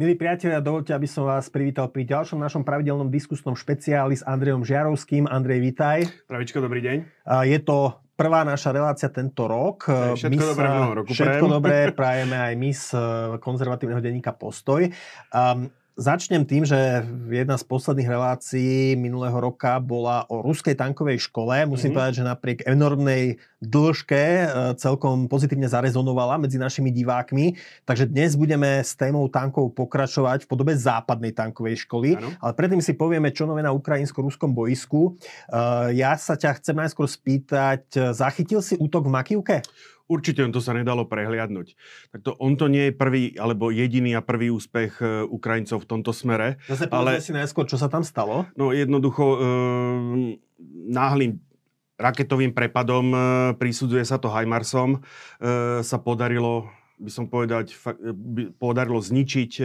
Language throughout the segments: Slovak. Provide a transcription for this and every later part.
Milí priatelia, dovolte, aby som vás privítal pri ďalšom našom pravidelnom diskusnom špeciáli s Andrejom Žiarovským. Andrej, vitaj. Pravičko, dobrý deň. Je to prvá naša relácia tento rok. Všetko my dobré v roku Všetko prajem. dobré prajeme aj my z konzervatívneho denníka Postoj. Um, Začnem tým, že jedna z posledných relácií minulého roka bola o ruskej tankovej škole. Musím mm-hmm. povedať, že napriek enormnej dĺžke e, celkom pozitívne zarezonovala medzi našimi divákmi. Takže dnes budeme s témou tankov pokračovať v podobe západnej tankovej školy. Ano. Ale predtým si povieme, čo nové na ukrajinsko-ruskom boisku. E, ja sa ťa chcem najskôr spýtať, zachytil si útok v Makivke? Určite on to sa nedalo prehliadnúť. Tak to, on to nie je prvý alebo jediný a prvý úspech e, Ukrajincov v tomto smere. Zase ale si najskôr, čo sa tam stalo? No jednoducho e, náhlým raketovým prepadom, e, prísudzuje sa to Heimarsom, e, sa podarilo, by som povedať, fa, by, podarilo zničiť e,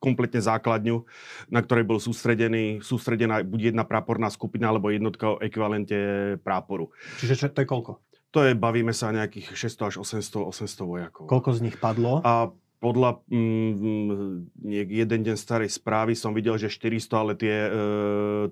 kompletne základňu, na ktorej bol sústredený, sústredená buď jedna práporná skupina, alebo jednotka o ekvivalente práporu. Čiže čo, to je koľko? To je, bavíme sa nejakých 600 až 800, 800 vojakov. Koľko z nich padlo? A podľa mm, jeden deň starej správy som videl, že 400, ale tie, e,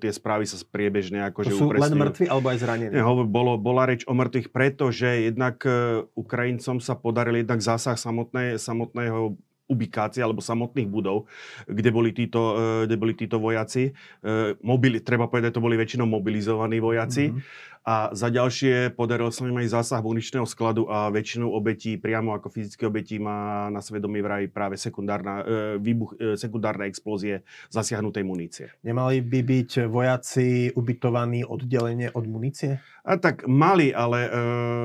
tie správy sa priebežne akože To sú upresňujú. len mŕtvi alebo aj zranení? Nie, bolo, bola reč o mŕtvych, pretože jednak e, Ukrajincom sa podaril jednak zásah samotné, samotného ubikácie alebo samotných budov, kde boli títo, e, kde boli títo vojaci. E, mobili, treba povedať, to boli väčšinou mobilizovaní vojaci. Mm-hmm a za ďalšie podaril sa im aj zásah muničného skladu a väčšinu obetí, priamo ako fyzické obetí, má na svedomí vraj práve sekundárna, e, výbuch, e, sekundárne explózie zasiahnutej munície. Nemali by byť vojaci ubytovaní oddelenie od munície? A tak mali, ale... E...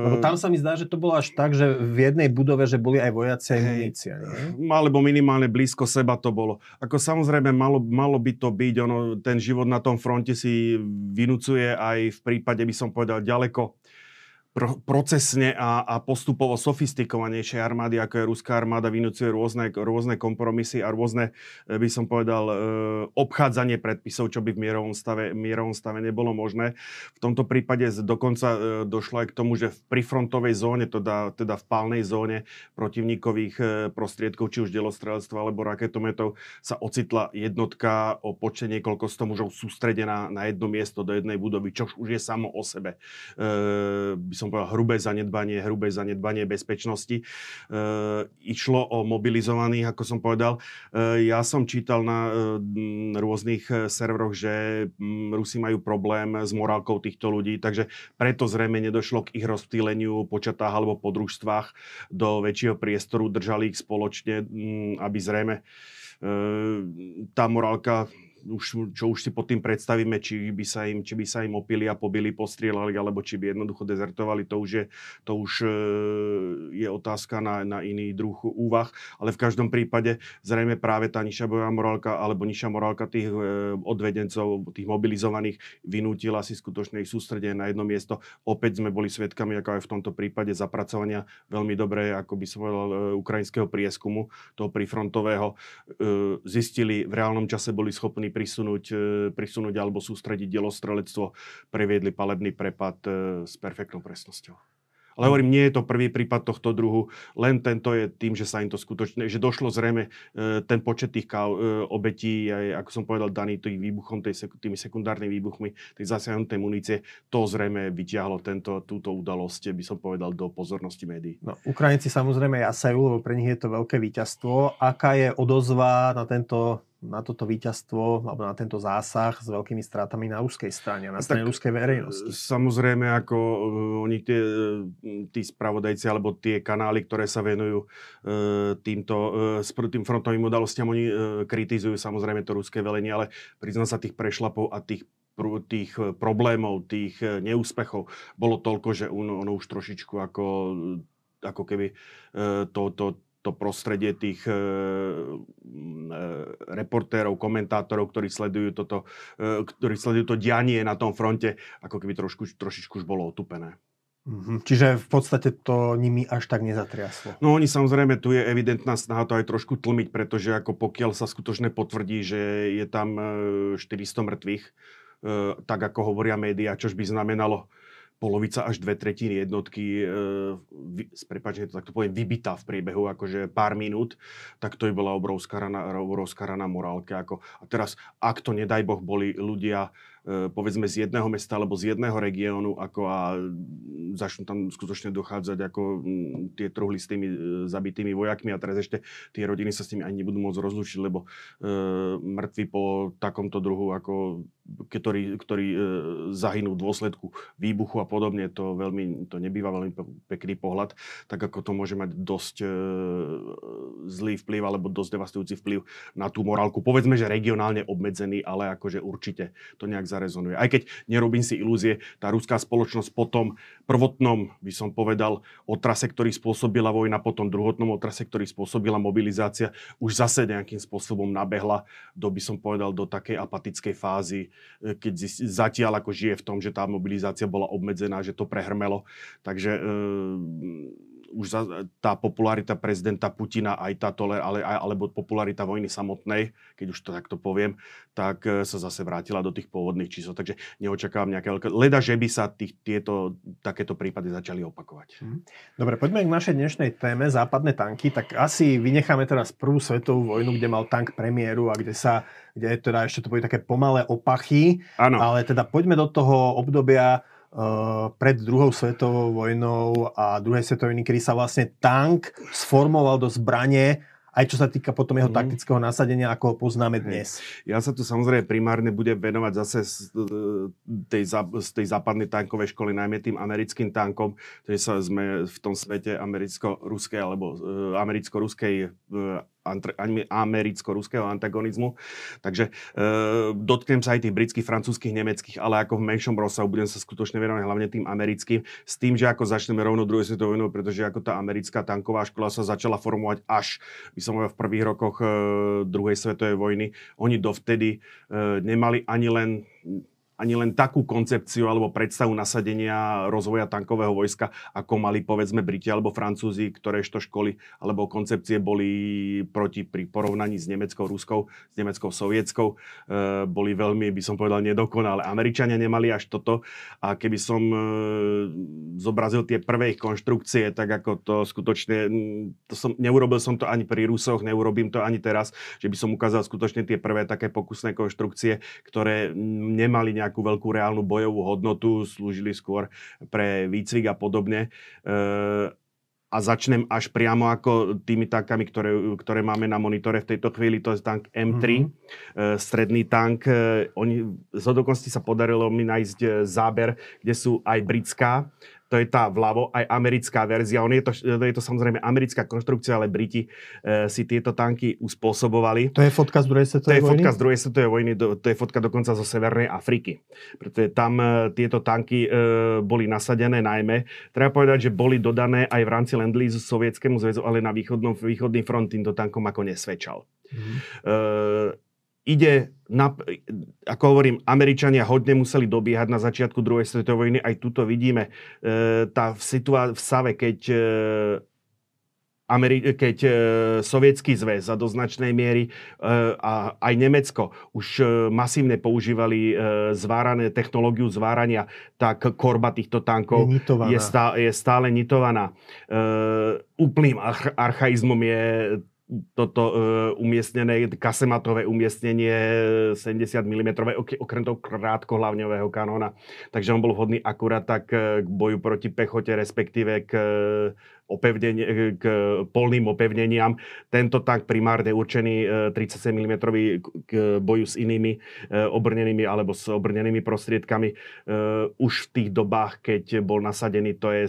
Lebo tam sa mi zdá, že to bolo až tak, že v jednej budove, že boli aj vojaci, aj munícia. Nie? Alebo minimálne blízko seba to bolo. Ako samozrejme, malo, malo by to byť, ono, ten život na tom fronte si vynúcuje aj v prípade, by som povedal, ďaleko pro, procesne a, a postupovo sofistikovanejšej armády, ako je ruská armáda, vynúcuje rôzne, rôzne kompromisy a rôzne, eh, by som povedal, eh, obchádzanie predpisov, čo by v mierovom stave, mierovom stave nebolo možné. V tomto prípade dokonca eh, došlo aj k tomu, že v prifrontovej zóne, teda, teda v pálnej zóne protivníkových prostriedkov, či už delostrelectva alebo raketometov, sa ocitla jednotka o počte niekoľko sto mužov sústredená na jedno miesto do jednej budovy, čo už je samo o sebe. E, by som som povedal, hrubé zanedbanie, hrubé zanedbanie bezpečnosti. E, išlo o mobilizovaných, ako som povedal. E, ja som čítal na e, rôznych e, serveroch, že m, Rusi majú problém s morálkou týchto ľudí, takže preto zrejme nedošlo k ich rozptýleniu počatách alebo podružstvách do väčšieho priestoru, držali ich spoločne, m, aby zrejme e, tá morálka už, čo už si pod tým predstavíme, či by sa im, či by sa im opili a pobili, postrielali, alebo či by jednoducho dezertovali, to už je, to už e, je otázka na, na iný druh úvah. Ale v každom prípade zrejme práve tá nižšia bojová morálka alebo nižšia morálka tých e, odvedencov, tých mobilizovaných vynútila si skutočne ich sústredenie na jedno miesto. Opäť sme boli svedkami, ako aj v tomto prípade zapracovania veľmi dobré, ako by som povedal, e, ukrajinského prieskumu, toho prifrontového. Zistili, v reálnom čase boli schopní prisunúť, e, prisunúť alebo sústrediť delostrelectvo, previedli palebný prepad e, s perfektnou presnosťou. Ale hovorím, nie je to prvý prípad tohto druhu, len tento je tým, že sa im to skutočne, že došlo zrejme e, ten počet tých obetí, aj, ako som povedal, daný tým výbuchom, tej, tými sekundárnymi výbuchmi, tej zasiahnutej munície, to zrejme vyťahlo tento, túto udalosť, by som povedal, do pozornosti médií. No, Ukrajinci samozrejme jasajú, lebo pre nich je to veľké víťazstvo. Aká je odozva na tento na toto víťazstvo alebo na tento zásah s veľkými stratami na ruskej strane, na strane ruskej verejnosti. Samozrejme, ako uh, oni tie, uh, tí spravodajci alebo tie kanály, ktoré sa venujú týmto tým frontovým udalostiam, oni kritizujú samozrejme to ruské velenie, ale priznám sa tých prešlapov a tých tých problémov, tých neúspechov bolo toľko, že ono, ono už trošičku ako, ako keby to, to, to prostredie tých e, e, reportérov, komentátorov, ktorí sledujú, toto, e, ktorí sledujú to dianie na tom fronte, ako keby trošku, trošičku už bolo otupené. Mm-hmm. Čiže v podstate to nimi až tak nezatriaslo. No oni samozrejme, tu je evidentná snaha to aj trošku tlmiť, pretože ako pokiaľ sa skutočne potvrdí, že je tam 400 e, mŕtvych, e, tak ako hovoria médiá, čož by znamenalo polovica až dve tretiny jednotky, e, s to takto poviem, vybitá v priebehu akože pár minút, tak to by bola obrovská rana, obrovská rana morálke. Ako, a teraz, ak to nedaj Boh boli ľudia povedzme z jedného mesta alebo z jedného regiónu ako a začnú tam skutočne dochádzať ako tie truhly s tými e, zabitými vojakmi a teraz ešte tie rodiny sa s nimi ani nebudú môcť rozlučiť, lebo e, mŕtvi po takomto druhu ako ktorí, ktorí e, zahynú v dôsledku výbuchu a podobne, to veľmi, to nebýva veľmi pekný pohľad, tak ako to môže mať dosť e, zlý vplyv alebo dosť devastujúci vplyv na tú morálku. Povedzme, že regionálne obmedzený, ale akože určite to nejak zarezonuje. Aj keď nerobím si ilúzie, tá ruská spoločnosť po tom prvotnom, by som povedal, otrase, ktorý spôsobila vojna, po tom druhotnom otrase, ktorý spôsobila mobilizácia, už zase nejakým spôsobom nabehla do, by som povedal, do takej apatickej fázy, E, keď zatiaľ ako žije v tom, že tá mobilizácia bola obmedzená, že to prehrmelo. Takže e, už za, tá popularita prezidenta Putina, aj tá toler, ale, alebo popularita vojny samotnej, keď už to takto poviem, tak e, sa zase vrátila do tých pôvodných čísel. Takže neočakávam nejaké veľké... Leda, že by sa tých, tieto, takéto prípady začali opakovať. Mhm. Dobre, poďme k našej dnešnej téme, západné tanky. Tak asi vynecháme teraz prvú svetovú vojnu, kde mal tank premiéru a kde sa kde teda ešte to boli také pomalé opachy. Ano. Ale teda poďme do toho obdobia pred druhou svetovou vojnou a druhej svetovej vojny, kedy sa vlastne tank sformoval do zbranie aj čo sa týka potom jeho mm. taktického nasadenia, ako ho poznáme dnes. Ja sa tu samozrejme primárne budem venovať zase z tej, z tej západnej tankovej školy, najmä tým americkým tankom, ktorý sa sme v tom svete americko-ruskej alebo uh, americko-ruskej uh, americko-ruského antagonizmu. Takže e, dotknem sa aj tých britských, francúzských, nemeckých, ale ako v menšom rozsahu budem sa skutočne venovať hlavne tým americkým, s tým, že ako začneme rovno druhú svetovú vojnu, pretože ako tá americká tanková škola sa začala formovať až, by som povedal, v prvých rokoch e, druhej svetovej vojny. Oni dovtedy e, nemali ani len ani len takú koncepciu alebo predstavu nasadenia rozvoja tankového vojska, ako mali povedzme Briti alebo Francúzi, to školy alebo koncepcie boli proti pri porovnaní s nemeckou Ruskou, s nemeckou Sovietskou, e, boli veľmi, by som povedal, nedokonalé. Američania nemali až toto a keby som e, zobrazil tie prvé ich konštrukcie, tak ako to skutočne, to som, neurobil som to ani pri Rusoch, neurobím to ani teraz, že by som ukázal skutočne tie prvé také pokusné konštrukcie, ktoré nemali nejakú veľkú reálnu bojovú hodnotu, slúžili skôr pre výcvik a podobne. E, a začnem až priamo ako tými tankami, ktoré, ktoré máme na monitore v tejto chvíli, to je tank M3, mm-hmm. stredný tank. E, oni, z hodokosti sa podarilo mi nájsť e, záber, kde sú aj britská to je tá vľavo, aj americká verzia. On je to, je to samozrejme americká konštrukcia, ale Briti e, si tieto tanky uspôsobovali. To je fotka z druhej svetovej vojny? To je fotka z druhej svetovej vojny, to je fotka dokonca zo Severnej Afriky. Pretože tam e, tieto tanky e, boli nasadené najmä. Treba povedať, že boli dodané aj v rámci Lendleasu Sovietskému zväzu, ale na východnom, východný front týmto tankom ako nesvedčal. Mm-hmm. E, ide, na, ako hovorím, Američania hodne museli dobiehať na začiatku druhej svetovej vojny. Aj tuto vidíme e, tá situá- v Save, keď, e, Ameri- keď e, sovietský zväz a do značnej miery e, a aj Nemecko už e, masívne používali e, zvárané technológiu zvárania, tak korba týchto tankov je, je, stá- je stále nitovaná. E, úplným archaizmom je toto uh, umiestnené, kasematové umiestnenie 70 mm, okrem toho krátkohlavňového kanóna. Takže on bol vhodný akurát tak k boju proti pechote, respektíve k opevnenie, k polným opevneniam. Tento tank primárne určený 37 mm k boju s inými obrnenými alebo s obrnenými prostriedkami. Už v tých dobách, keď bol nasadený, to je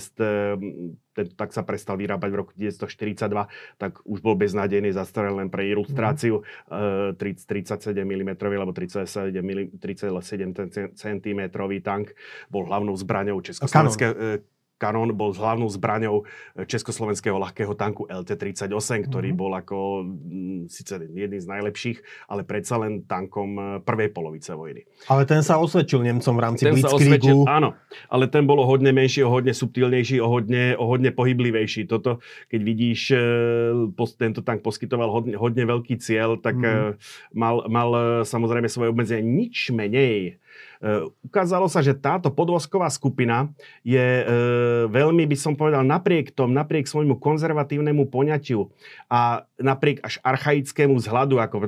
ten tak sa prestal vyrábať v roku 1942, tak už bol beznádejný zastrel len pre ilustráciu mm. 37 mm alebo 37, 37 cm tank bol hlavnou zbraňou Československého kanón bol hlavnou zbraňou e, československého ľahkého tanku LT-38, ktorý mm-hmm. bol ako m, síce jedný z najlepších, ale predsa len tankom e, prvej polovice vojny. Ale ten sa osvedčil Nemcom v rámci ten Blitzkriegu. áno, ale ten bol o hodne menší, o hodne subtilnejší, o hodne, o hodne pohyblivejší. Toto, keď vidíš, e, tento tank poskytoval hodne, hodne veľký cieľ, tak mm-hmm. mal, mal samozrejme svoje obmedzenie. Nič menej ukázalo sa, že táto podvozková skupina je e, veľmi, by som povedal, napriek tom, napriek svojmu konzervatívnemu poňatiu a napriek až archaickému vzhľadu, ako v,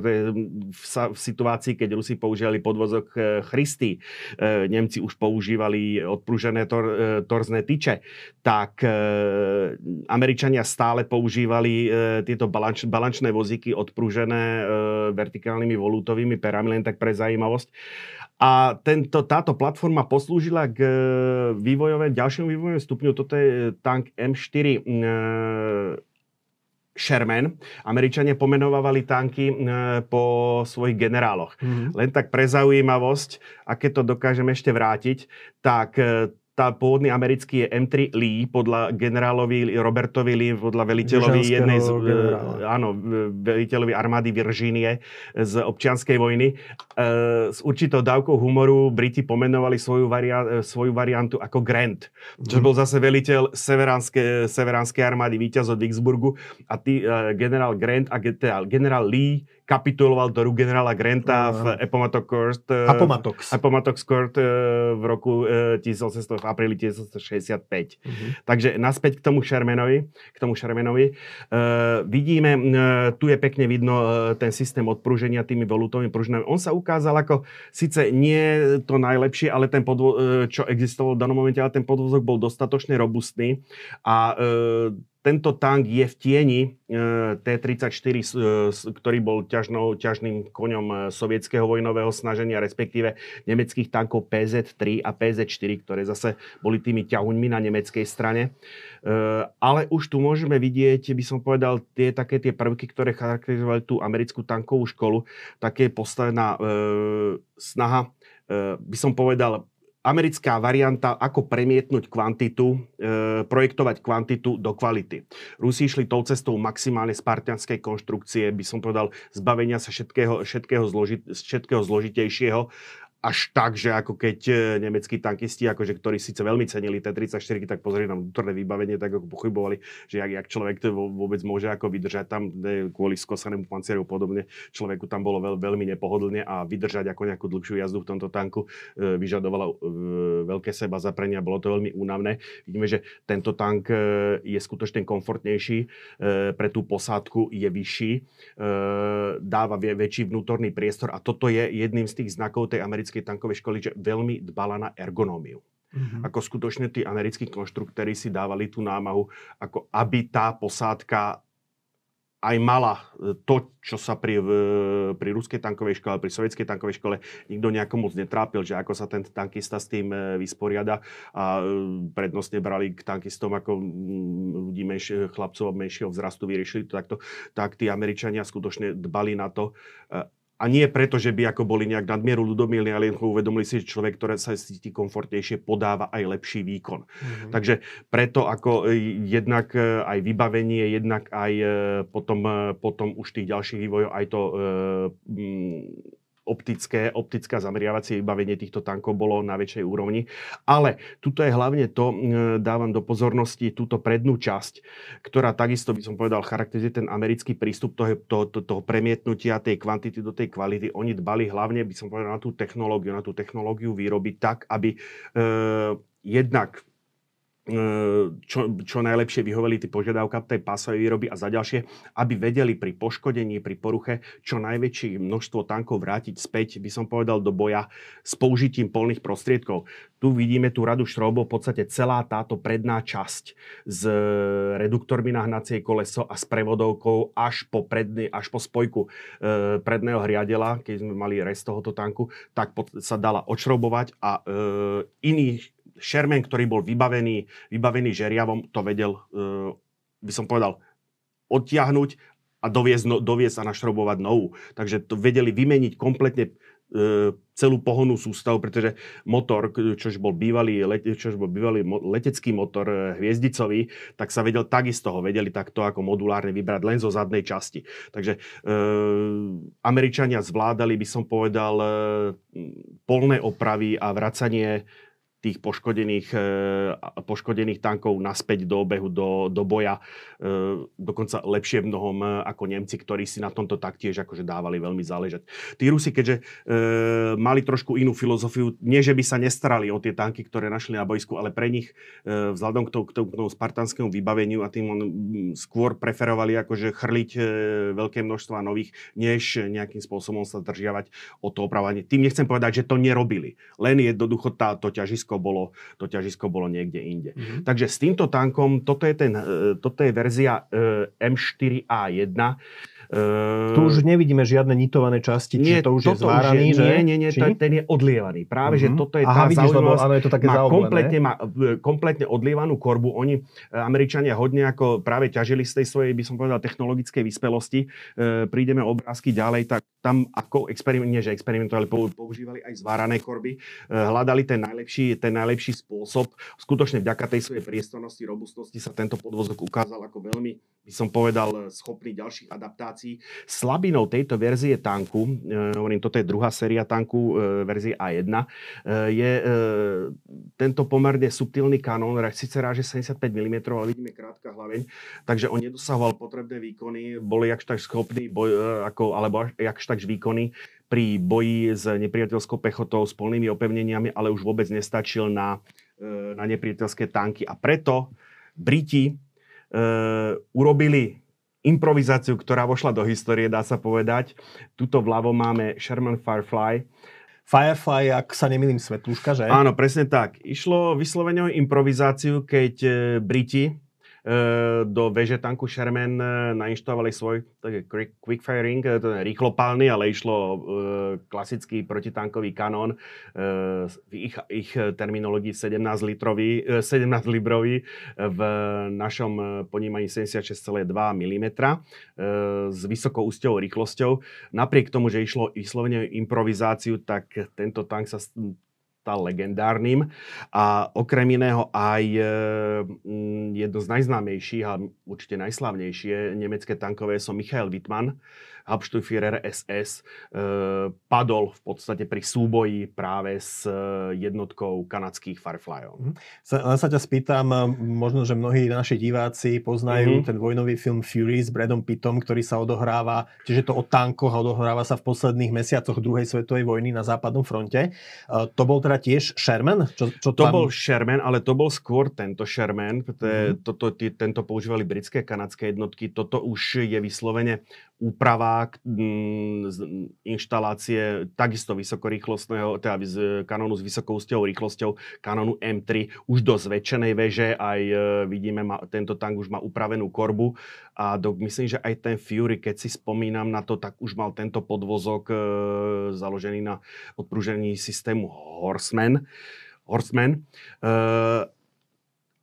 situácii, keď Rusi používali podvozok e, Christy, e, Nemci už používali odprúžené tor, e, torzné tyče, tak e, Američania stále používali e, tieto balanč, balančné vozíky odprúžené e, vertikálnymi volútovými perami, len tak pre zaujímavosť. A tento, táto platforma poslúžila k e, vývojové, ďalšiemu vývojovému stupňu. Toto je tank M4 e, Sherman. Američania pomenovávali tanky e, po svojich generáloch. Mm-hmm. Len tak pre zaujímavosť, a keď to dokážem ešte vrátiť, tak tá pôvodný americký je M3 Lee podľa generálovi Robertovi Lee, podľa veliteľovi jednej z, generála. áno, veliteľovi armády Virginie z občianskej vojny. E, s určitou dávkou humoru Briti pomenovali svoju, varia, svoju variantu ako Grant, čo mm. bol zase veliteľ severánskej, severánskej armády, víťaz od Vicksburgu a tý, e, generál Grant a teda generál Lee kapituloval do rúk generála Granta v Appomattox Court. Eh, Appomattox. Appomattox Court eh, v roku 1800, eh, v apríli 1865. Uh-huh. Takže naspäť k tomu Shermanovi. K tomu Shermanovi. Uh, vidíme, uh, tu je pekne vidno uh, ten systém odprúženia tými volutovými pružinami. On sa ukázal ako síce nie to najlepšie, ale ten podvo- uh, čo existoval v danom momente, ale ten podvozok bol dostatočne robustný a uh, tento tank je v tieni e, T-34, e, ktorý bol ťažnou, ťažným koňom e, sovietského vojnového snaženia, respektíve nemeckých tankov PZ-3 a PZ-4, ktoré zase boli tými ťahuňmi na nemeckej strane. Ale už tu môžeme vidieť, by som povedal, tie také tie prvky, ktoré charakterizovali tú americkú tankovú školu, také postavená snaha, by som povedal, americká varianta, ako premietnúť kvantitu, e, projektovať kvantitu do kvality. Rusi išli tou cestou maximálne spartianskej konštrukcie, by som povedal, zbavenia sa všetkého, všetkého, zložit, všetkého zložitejšieho až tak, že ako keď e, nemeckí tankisti, akože, ktorí síce veľmi cenili T-34, tak pozreli na vnútorné vybavenie, tak ako pochybovali, že jak, jak človek to vôbec môže ako vydržať tam ne, kvôli skosanému pancieru podobne. Človeku tam bolo veľ, veľmi nepohodlne a vydržať ako nejakú dlhšiu jazdu v tomto tanku e, vyžadovalo e, veľké seba zaprenia, bolo to veľmi únavné. Vidíme, že tento tank e, je skutočne komfortnejší, e, pre tú posádku je vyšší, e, dáva väčší vnútorný priestor a toto je jedným z tých znakov tej americkej americkej tankovej školy, že veľmi dbala na ergonómiu. Mm-hmm. Ako skutočne tí americkí konštruktéri si dávali tú námahu, ako aby tá posádka aj mala e, to, čo sa pri, pri ruskej tankovej škole, pri sovietskej tankovej škole nikto nejako moc netrápil, že ako sa ten tankista s tým e, vysporiada a e, prednostne brali k tankistom ako ľudí menšie, chlapcov menšieho vzrastu, vyriešili to takto, tak tí Američania skutočne dbali na to, a nie preto, že by ako boli nejak nadmieru ľudomilní, ale uvedomili si, že človek, ktorý sa cíti komfortnejšie, podáva aj lepší výkon. Mm-hmm. Takže preto ako e, jednak e, aj vybavenie, jednak aj e, potom, potom už tých ďalších vývojov aj to optické, optické zameriavacie vybavenie týchto tankov bolo na väčšej úrovni. Ale tuto je hlavne to, dávam do pozornosti túto prednú časť, ktorá takisto by som povedal charakterizuje ten americký prístup toho, toho, toho premietnutia tej kvantity do tej kvality. Oni dbali hlavne, by som povedal, na tú technológiu, na tú technológiu výroby tak, aby e, jednak čo, čo najlepšie vyhoveli tie požiadavka tej pásovej výroby a za ďalšie, aby vedeli pri poškodení, pri poruche čo najväčšie množstvo tankov vrátiť späť, by som povedal, do boja s použitím polných prostriedkov. Tu vidíme tú radu šroubov, v podstate celá táto predná časť s reduktormi na hnacie koleso a s prevodovkou až po, predný, až po spojku e, predného hriadela, keď sme mali rest tohoto tanku, tak pod, sa dala odšroubovať a e, iných Sherman, ktorý bol vybavený, vybavený žeriavom, to vedel, uh, by som povedal, odtiahnuť a doviesť, no, doviesť a našrobovať novú. Takže to vedeli vymeniť kompletne uh, celú pohonnú sústavu, pretože motor, čož bol bývalý, čož bol bývalý letecký motor uh, hviezdicový, tak sa vedel takisto ho vedeli takto ako modulárne vybrať len zo zadnej časti. Takže e, Američania zvládali, by som povedal, e, polné opravy a vracanie tých poškodených, e, poškodených tankov naspäť do obehu, do, do boja. E, dokonca lepšie v mnohom e, ako Nemci, ktorí si na tomto taktiež akože dávali veľmi záležať. Tí Rusi, keďže mali trošku inú filozofiu, nie že by sa nestarali o tie tanky, ktoré našli na bojsku, ale pre nich vzhľadom k tomu, k tomu spartanskému vybaveniu a tým on skôr preferovali akože chrliť veľké množstva nových, než nejakým spôsobom sa držiavať o to opravanie. Tým nechcem povedať, že to nerobili. Len jednoducho tá, to ťažisko bolo, to ťažisko bolo niekde inde. Mm-hmm. Takže s týmto tankom, toto je, ten, e, toto je verzia e, M4A1, Uh, tu už nevidíme žiadne nitované časti, nie, to už je zváraný, už je, že? Nie, nie, nie, ten je odlievaný. Práve, uh-huh. že mhm. toto je Aha, tá vidíš, lebo, áno, je to také má, kompletne, má kompletne odlievanú korbu. Oni, Američania, hodne ako práve ťažili z tej svojej, by som povedal, technologickej vyspelosti. E, prídeme obrázky ďalej, tak tam ako experiment, nie že experimentovali, používali aj zvárané korby, e, hľadali ten najlepší, ten najlepší spôsob. Skutočne vďaka tej svojej priestornosti, robustnosti sa tento podvozok ukázal ako veľmi, by som povedal, schopný ďalších adaptácií informácií. Slabinou tejto verzie tanku, e, hovorím, toto je druhá séria tanku, e, verzie A1, e, je tento pomerne subtilný kanón, síce ráže 75 mm, ale vidíme krátka hlaveň, takže on nedosahoval potrebné výkony, boli jakž tak schopný, boj, ako, alebo jakž tak výkony pri boji s nepriateľskou pechotou, s polnými opevneniami, ale už vôbec nestačil na, na nepriateľské tanky. A preto Briti e, urobili improvizáciu, ktorá vošla do histórie, dá sa povedať. Tuto vľavo máme Sherman Firefly. Firefly, ak sa nemýlim, svetlúška, že? Áno, presne tak. Išlo vyslovene o improvizáciu, keď e, Briti do veže tanku Sherman e, nainštalovali svoj quick, quick firing, e, to je rýchlopálny, ale išlo klasický protitankový kanón, v ich, ich terminológii 17 litrový, 17 librový, v našom ponímaní 76,2 mm s vysokou úsťovou rýchlosťou. Napriek tomu, že išlo vyslovene improvizáciu, tak tento tank sa stal legendárnym. A okrem iného aj e, jedno z najznámejších a určite najslavnejšie nemecké tankové som Michael Wittmann, Hauptstufführer SS e, padol v podstate pri súboji práve s e, jednotkou kanadských Fireflyov. Mm. Sa, len sa ťa spýtam, e, možno, že mnohí naši diváci poznajú mm-hmm. ten vojnový film Fury s Bradom Pittom, ktorý sa odohráva, čiže to o tankoch a odohráva sa v posledných mesiacoch druhej svetovej vojny na západnom fronte. To bol teda tiež Sherman? Čo, čo to tam... bol Sherman, ale to bol skôr tento Sherman, mm-hmm. toto, tento používali britské kanadské jednotky. Toto už je vyslovene úprava mm, inštalácie takisto vysokorýchlostného, teda kanónu s vysokou rýchlosťou, kanónu M3, už do zväčšenej veže, aj e, vidíme, ma, tento tank už má upravenú korbu a do, myslím, že aj ten Fury, keď si spomínam na to, tak už mal tento podvozok e, založený na odprúžení systému Horseman. Horseman. E,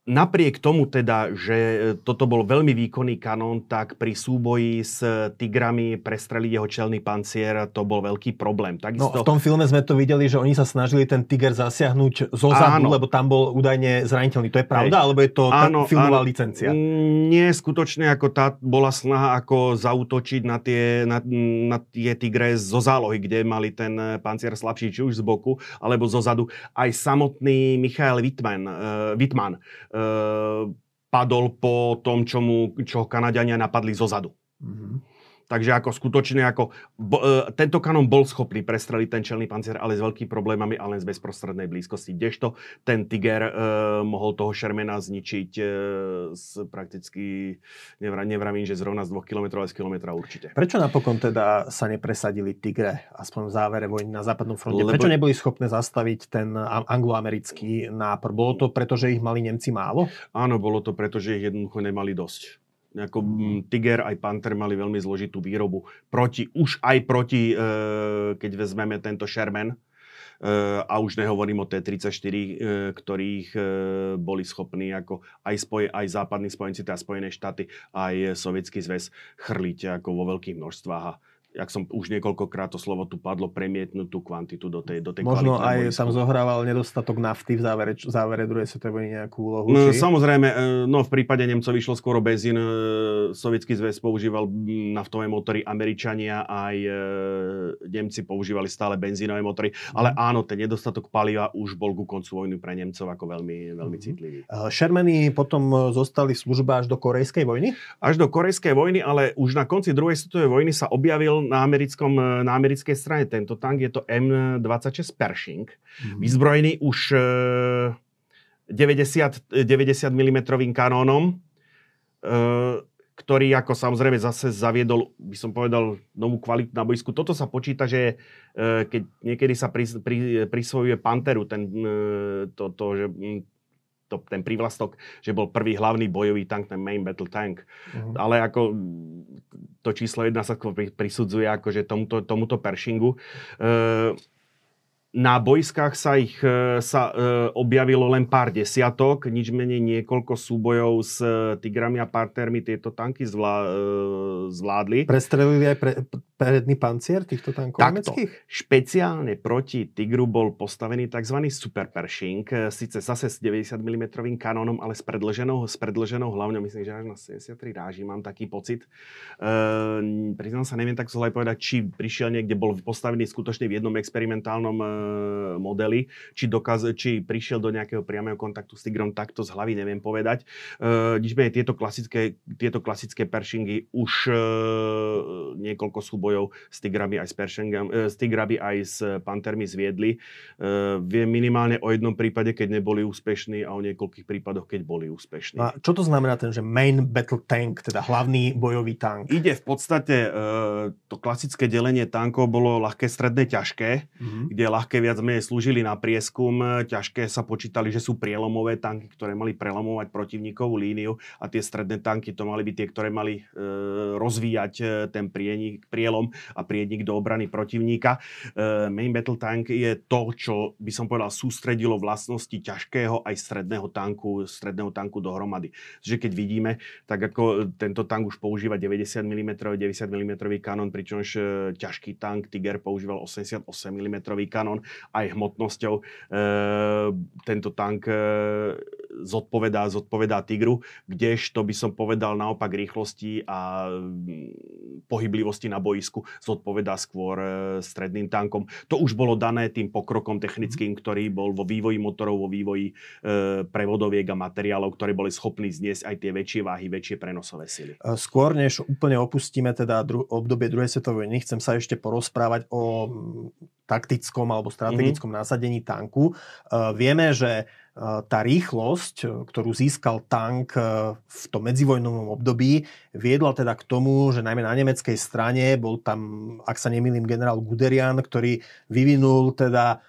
Napriek tomu teda, že e, toto bol veľmi výkonný kanón, tak pri súboji s tigrami prestreliť jeho čelný pancier, to bol veľký problém. Takisto... No, v tom filme sme to videli, že oni sa snažili ten tiger zasiahnuť zo zadu, áno. lebo tam bol údajne zraniteľný. To je pravda, Hej. alebo je to áno, filmová áno. licencia? Mm, nie, skutočne ako tá bola snaha ako zautočiť na tie, na, na tie tigre zo zálohy, kde mali ten e, pancier slabší, či už z boku, alebo zo zadu. Aj samotný Michael Wittmann, uh, Wittmann padol po tom, čo, mu, čo Kanadiania napadli zo zadu. Mm-hmm. Takže ako skutočne, ako, bo, e, tento kanón bol schopný prestreliť ten čelný pancier, ale s veľkými problémami a len z bezprostrednej blízkosti. Kdežto ten Tiger e, mohol toho Shermana zničiť e, z prakticky, nevra, nevravím, že zrovna z 2 km, ale z kilometra určite. Prečo napokon teda sa nepresadili Tigre, aspoň v závere vojny na západnom fronte? Lebo... Prečo neboli schopné zastaviť ten angloamerický nápor? Bolo to preto, že ich mali Nemci málo? Áno, bolo to preto, že ich jednoducho nemali dosť. Ako mm, Tiger aj Panther mali veľmi zložitú výrobu. Proti, už aj proti, e, keď vezmeme tento Sherman, e, a už nehovorím o T-34, e, ktorých boli schopní ako aj, spoje, aj západní spojenci, teda Spojené štáty, aj Sovietský zväz chrliť ako vo veľkých množstvách. A jak som už niekoľkokrát to slovo tu padlo, premietnúť tú kvantitu do tej, do tej Možno aj tam zohrával nedostatok nafty v závere, v závere druhej svetovej vojny nejakú úlohu. No, či? samozrejme, e, no v prípade Nemcov vyšlo skoro benzín. e, Sovietský zväz používal naftové motory, Američania aj e, Nemci používali stále benzínové motory. Ale áno, ten nedostatok paliva už bol ku koncu vojny pre Nemcov ako veľmi, veľmi Mhm. citlivý. Shermany potom zostali v službe až do Korejskej vojny? Až do Korejskej vojny, ale už na konci druhej svetovej vojny sa objavil na, americkom, na americkej strane tento tank. Je to M26 Pershing. vyzbrojený už e, 90, 90 mm kanónom, e, ktorý ako samozrejme zase zaviedol, by som povedal, novú kvalitu na boisku. Toto sa počíta, že e, keď niekedy sa pri, pri, prisvojuje Panteru, ten, e, to, to, že, to, ten prívlastok, že bol prvý hlavný bojový tank, ten main battle tank. Mhm. Ale ako to číslo jedna sa prisudzuje akože tomuto, tomuto Pershingu. E, na boiskách sa ich e, sa e, objavilo len pár desiatok, nič menej niekoľko súbojov s e, Tigrami a partnermi tieto tanky zvlá, e, zvládli. Prestrelili aj pre, predný pancier týchto tankov Takto. nemeckých? Špeciálne proti Tigru bol postavený tzv. Super Pershing, síce zase s 90 mm kanónom, ale s predlženou, s predlženou hlavňou, myslím, že až na 73 ráží, mám taký pocit. E, priznám sa, neviem tak zle povedať, či prišiel niekde, bol postavený skutočne v jednom experimentálnom e, modeli, či, dokaz, či prišiel do nejakého priamého kontaktu s Tigrom, takto z hlavy neviem povedať. E, tieto klasické, tieto klasické Pershingy už e, niekoľko súbojov s Tigrami aj s, Pershingam, e, s Tigrami aj s Pantermi zviedli. E, viem minimálne o jednom prípade, keď neboli úspešní a o niekoľkých prípadoch, keď boli úspešní. A čo to znamená ten, že main battle tank, teda hlavný bojový tank? Ide v podstate, e, to klasické delenie tankov bolo ľahké, stredné, ťažké, Mhm. kde ľahké viac menej slúžili na prieskum, ťažké sa počítali, že sú prielomové tanky, ktoré mali prelomovať protivníkovú líniu a tie stredné tanky to mali byť tie, ktoré mali e, rozvíjať ten prienik, prielom a prienik do obrany protivníka. E, main battle tank je to, čo by som povedal sústredilo vlastnosti ťažkého aj stredného tanku, stredného tanku dohromady. Že keď vidíme, tak ako tento tank už používa 90 mm, 90 mm kanón, pričomž e, ťažký tank Tiger používal 88 mm kanón aj hmotnosťou. E, tento tank zodpovedá, zodpovedá Tigru, kdežto by som povedal naopak rýchlosti a mm, pohyblivosti na boisku zodpovedá skôr e, stredným tankom. To už bolo dané tým pokrokom technickým, ktorý bol vo vývoji motorov, vo vývoji e, prevodoviek a materiálov, ktoré boli schopní zniesť aj tie väčšie váhy, väčšie prenosové sily. E, Skôr než úplne opustíme teda dru- obdobie druhej svetovej vojny, chcem sa ešte porozprávať o mm, taktickom alebo strategickom mm-hmm. nasadení tanku. Uh, vieme, že uh, tá rýchlosť, e, ktorú získal tank v tom medzivojnovom období, viedla teda k tomu, že najmä na nemeckej strane bol tam, ak sa nemýlim, generál Guderian, ktorý vyvinul teda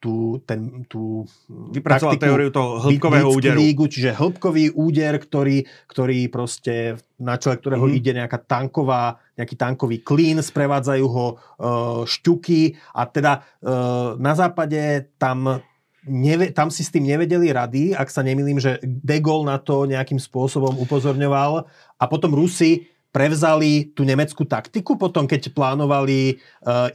tú, ten, tú Vypracoval teóriu toho hĺbkového úderu. Lígu, čiže hĺbkový úder, ktorý, ktorý proste na čele ktorého Mhm. mm-hmm. ide nejaká tanková, nejaký tankový klín, sprevádzajú ho uh, šťuky a teda uh, na západe tam Neve, tam si s tým nevedeli rady, ak sa nemýlim, že De Gaulle na to nejakým spôsobom upozorňoval a potom Rusi prevzali tú nemeckú taktiku potom, keď plánovali uh,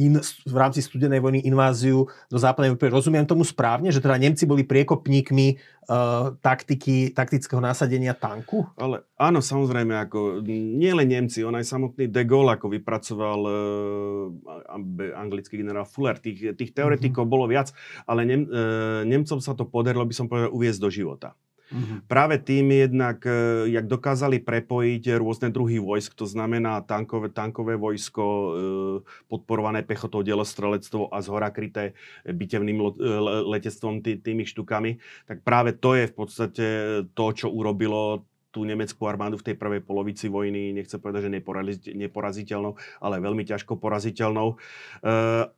in, v rámci studenej vojny inváziu do západnej Európy. Rozumiem tomu správne, že teda Nemci boli priekopníkmi uh, taktiky, taktického nasadenia tanku? Ale áno, samozrejme, ako nie len Nemci, on aj samotný De Gaulle ako vypracoval uh, anglický generál Fuller. Tých, tých teoretikov mm-hmm. bolo viac, ale Nem, uh, Nemcom sa to podarilo, by som povedal, uviezť do života. Mm-hmm. Práve tým jednak, jak dokázali prepojiť rôzne druhy vojsk, to znamená tankové, tankové vojsko, podporované pechotou, delostrelectvo a zhora kryté bitevným letectvom tý, tými štukami, tak práve to je v podstate to, čo urobilo tú nemeckú armádu v tej prvej polovici vojny, nechcem povedať, že neporaziteľnou, ale veľmi ťažko poraziteľnou.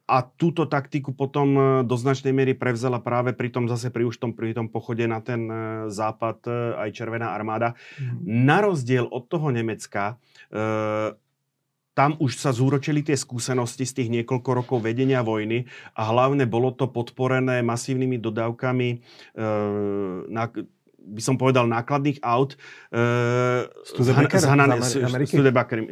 A túto taktiku potom do značnej miery prevzala práve pri tom zase pri už tom, pri tom pochode na ten západ aj Červená armáda. Mm. Na rozdiel od toho Nemecka, tam už sa zúročili tie skúsenosti z tých niekoľko rokov vedenia vojny a hlavne bolo to podporené masívnymi dodávkami na by som povedal, nákladných aut Studebaker z hnané, z Ameriky?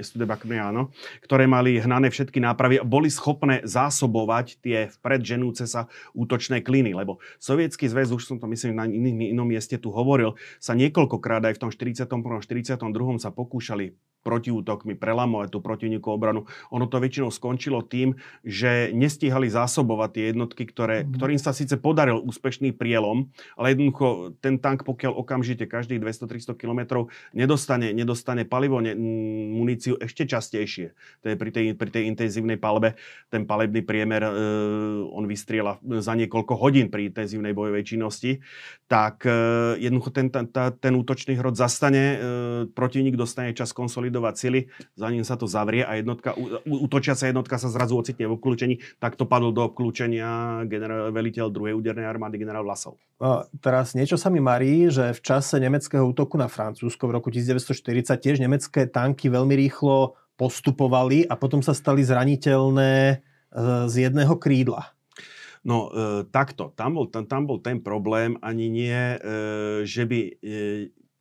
Studebakermi, áno, ktoré mali hnané všetky nápravy a boli schopné zásobovať tie vpred ženúce sa útočné kliny, lebo Sovietský zväz, už som to myslím na iný, inom mieste tu hovoril, sa niekoľkokrát aj v tom 41. 42. sa pokúšali protiútokmi prelamovať tú protivníkov obranu. Ono to väčšinou skončilo tým, že nestíhali zásobovať tie jednotky, ktoré, mm. ktorým sa síce podaril úspešný prielom, ale jednoducho ten tank, pokiaľ okamžite každých 200-300 km nedostane, nedostane palivo, ne, muníciu ešte častejšie. To je pri tej, pri tej intenzívnej palbe, ten palebný priemer, e, on vystriela za niekoľko hodín pri intenzívnej bojovej činnosti, tak e, jednoducho ten, ten, ten útočný hrod zastane, e, protivník dostane čas konsolidovať sily, za ním sa to zavrie a jednotka, útočiaca jednotka sa zrazu ocitne v obklúčení. to padol do obklúčenia generál, veliteľ druhej údernej armády generál Vlasov. A teraz niečo sa mi marí, že v čase nemeckého útoku na Francúzsko v roku 1940 tiež nemecké tanky veľmi rýchlo postupovali a potom sa stali zraniteľné e, z jedného krídla. No e, takto, tam bol, tam, tam bol ten problém ani nie, e, že by... E,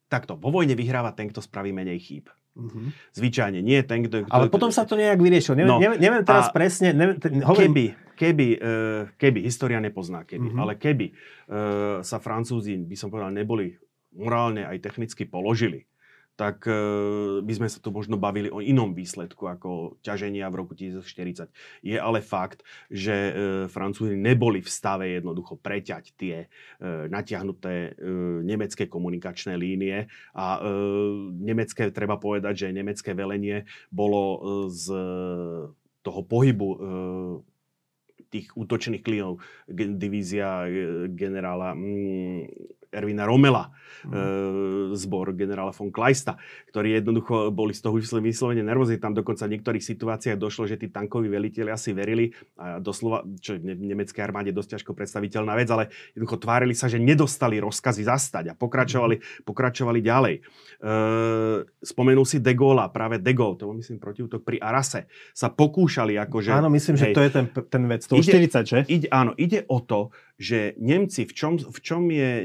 takto, vo vojne vyhráva ten, kto spraví menej chýb. Uh-huh. Zvyčajne, nie ten, kto... kto Ale potom sa to nejak vyriešilo. Neviem, no, neviem, neviem teraz presne... Neviem, ten, hovorím... Keby, keby, uh, keby, história nepozná keby, uh-huh. ale keby uh, sa Francúzi, by som povedal, neboli morálne aj technicky položili, tak e, by sme sa tu možno bavili o inom výsledku ako ťaženia v roku 1940. Je ale fakt, že e, Francúzi neboli v stave jednoducho preťať tie e, natiahnuté nemecké komunikačné línie a nemecké, treba povedať, že nemecké velenie bolo z toho pohybu tých útočných klínov, divízia generála mm, Ervina Romela, mm. e, zbor generála von Kleista, ktorí jednoducho boli z toho vyslovene nervózni. Tam dokonca v niektorých situáciách došlo, že tí tankoví veliteľi asi verili, a doslova, čo v nemeckej armáde dosť ťažko predstaviteľná vec, ale jednoducho tvárili sa, že nedostali rozkazy zastať a pokračovali, mm. pokračovali ďalej. E, spomenul si De Gaulle, práve De Gaulle, to bol myslím protiútok pri Arase, sa pokúšali akože... Áno, myslím, hej, že to je ten, ten vec, to ide, 40, že? Ide, áno, ide o to, že Nemci, v čom, v čom je e,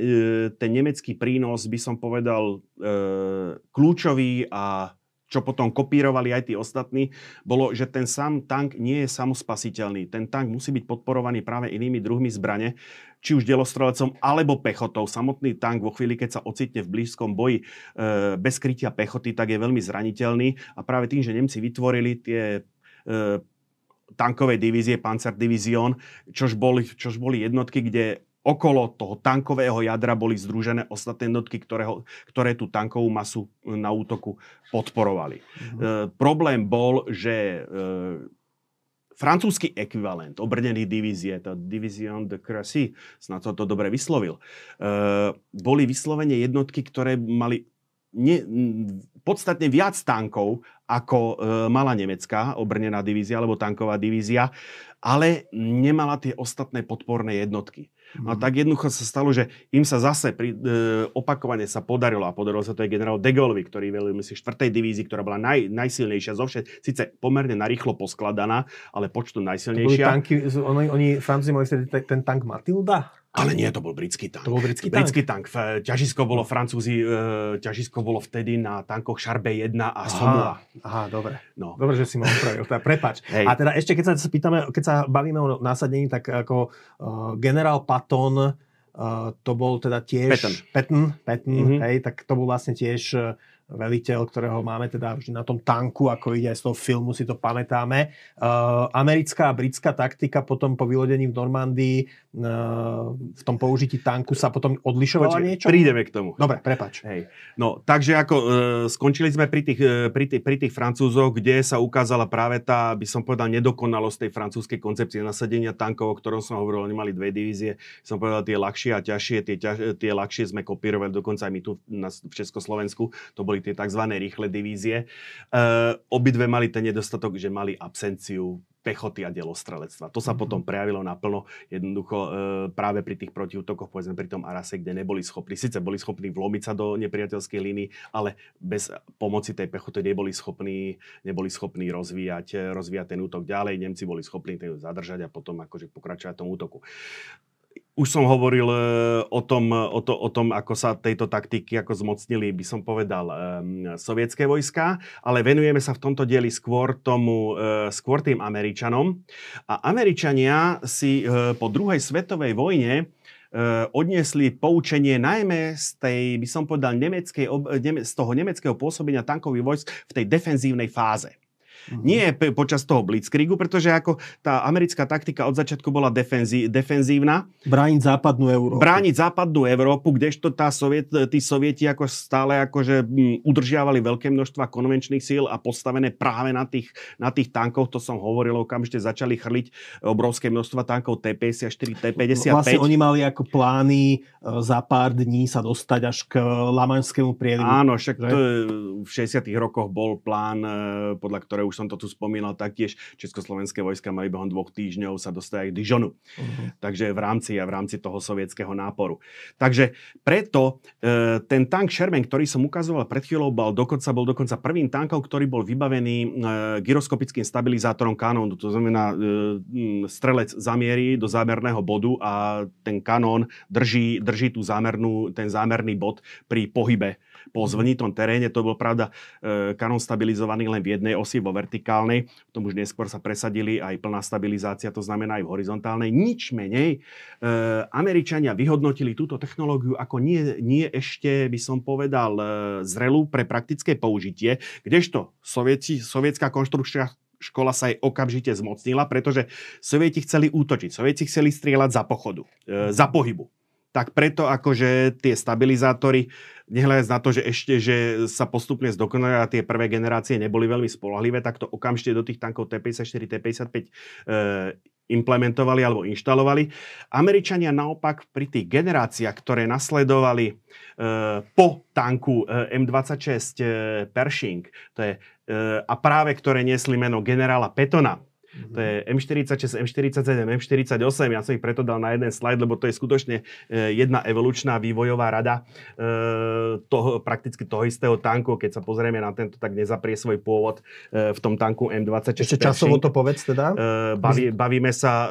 ten nemecký prínos, by som povedal, e, kľúčový a čo potom kopírovali aj tí ostatní, bolo, že ten sám tank nie je samospasiteľný. Ten tank musí byť podporovaný práve inými druhmi zbrane, či už delostrelecom alebo pechotou. Samotný tank vo chvíli, keď sa ocitne v blízkom boji e, bez krytia pechoty, tak je veľmi zraniteľný a práve tým, že Nemci vytvorili tie e, tankovej divízie, Panzerdivision, čož boli, čož boli jednotky, kde okolo toho tankového jadra boli združené ostatné jednotky, ktoré, ktoré tú tankovú masu e, na útoku podporovali. Mm-hmm. E, problém bol, že e, francúzsky ekvivalent obrnených divízie, to Division de Crecy, snad to, to dobre vyslovil, e, boli vyslovene jednotky, ktoré mali ne, podstatne viac tankov, ako e, mala nemecká obrnená divízia alebo tanková divízia, ale nemala tie ostatné podporné jednotky. No a mhm. tak jednoducho sa stalo, že im sa zase pri, e, opakovane sa podarilo, a podarilo sa to aj generál de Gaulle, ktorý velil si 4. divízii, ktorá bola naj, najsilnejšia zo všetkých, síce pomerne narýchlo poskladaná, ale počtu najsilnejšia. To tanky, oni, oni Francúzi mali vtedy ten tank Matilda? Ale nie, to bol britský tank. To bol britský, britský tank. tank. Ťažisko bolo Francúzi, e, ťažisko bolo vtedy na tankoch Charbe 1 a Somua. Aha, dobre. No. Dobre, že si ma opravil. Teda prepač. Hej. A teda ešte, keď sa pýtame, keď sa bavíme o násadení, tak ako uh, generál Patton, uh, to bol teda tiež... Patton. Patton, Patton mm-hmm. hej, tak to bol vlastne tiež uh, veliteľ, ktorého máme teda vždy na tom tanku, ako ide aj z toho filmu, si to pamätáme. Uh, americká a britská taktika potom po vylodení v Normandii uh, v tom použití tanku sa potom odlišovala Počkej, niečo? Prídeme k tomu. Dobre, prepač. Hej. No, takže ako uh, skončili sme pri tých, uh, pri, tých, pri tých Francúzoch, kde sa ukázala práve tá, by som povedal, nedokonalosť tej francúzskej koncepcie nasadenia tankov, o ktorom som hovoril, oni mali dve divízie, som povedal tie ľahšie a ťažšie, tie, ťaž, tie ľahšie sme kopírovali dokonca aj my tu na, v Československu, to boli tie tzv. rýchle divízie. Uh, obidve mali ten nedostatok, že mali absenciu pechoty a delostrelectva. To sa mm-hmm. potom prejavilo naplno jednoducho e, práve pri tých protiútokoch, povedzme pri tom Arase, kde neboli schopní, síce boli schopní vlomiť sa do nepriateľskej línii, ale bez pomoci tej pechoty neboli schopní, neboli schopní rozvíjať, rozvíjať ten útok ďalej. Nemci boli schopní ten zadržať a potom akože pokračovať tom útoku už som hovoril e, o tom, o, to, o tom, ako sa tejto taktiky ako zmocnili, by som povedal, um, sovietské vojska, ale venujeme sa v tomto dieli skôr tomu, uh, skôr tým Američanom. A Američania si uh, po druhej svetovej vojne odniesli poučenie najmä z tej, by som povedal, nemeckej, z toho nemeckého pôsobenia tankových vojsk v tej defenzívnej fáze. Mm-hmm. Nie počas toho blitzkriegu, pretože ako tá americká taktika od začiatku bola defenzí, defenzívna. Brániť západnú Európu. Brániť západnú Európu, kdežto tá soviet, tí sovieti ako stále akože udržiavali veľké množstva konvenčných síl a postavené práve na tých, na tých tankoch, to som hovoril, okamžite začali chrliť obrovské množstva tankov T-54, T-55. Vlastne oni mali ako plány e, za pár dní sa dostať až k Lamanskému prielivu. Áno, však to v 60 rokoch bol plán, e, podľa ktorého už som to tu spomínal, taktiež československé vojska mali behom dvoch týždňov sa dostať k Dijonu. Uh-huh. Takže v rámci a v rámci toho sovietského náporu. Takže preto e, ten tank Sherman, ktorý som ukazoval pred chvíľou, bol dokonca, bol dokonca prvým tankom, ktorý bol vybavený e, gyroskopickým stabilizátorom kanónu. To znamená, e, strelec zamierí do zámerného bodu a ten kanón drží, drží tú zámernú, ten zámerný bod pri pohybe po zvlnitom teréne. To bol pravda e, kanón stabilizovaný len v jednej osi, vo vertikálnej. Tom už neskôr sa presadili aj plná stabilizácia, to znamená aj v horizontálnej. Nič menej. E, Američania vyhodnotili túto technológiu ako nie, nie ešte, by som povedal, e, zrelú pre praktické použitie, kdežto sovieti, sovietská konštrukcia škola sa jej okamžite zmocnila, pretože Sovieti chceli útočiť. Sovieti chceli strieľať za pochodu, e, za pohybu. Tak preto akože tie stabilizátory nehľadať na to, že ešte, že sa postupne zdokonali a tie prvé generácie neboli veľmi spolahlivé, tak to okamžite do tých tankov T-54, T-55 e, implementovali alebo inštalovali. Američania naopak pri tých generáciách, ktoré nasledovali e, po tanku e, M26 e, Pershing, to je, e, a práve ktoré niesli meno generála Petona, to je M46, M47, M48. Ja som ich preto dal na jeden slajd, lebo to je skutočne e, jedna evolučná vývojová rada e, toho, prakticky toho istého tanku. Keď sa pozrieme na tento, tak nezaprie svoj pôvod e, v tom tanku M26. Ešte časovo to povedz teda. Baví, bavíme sa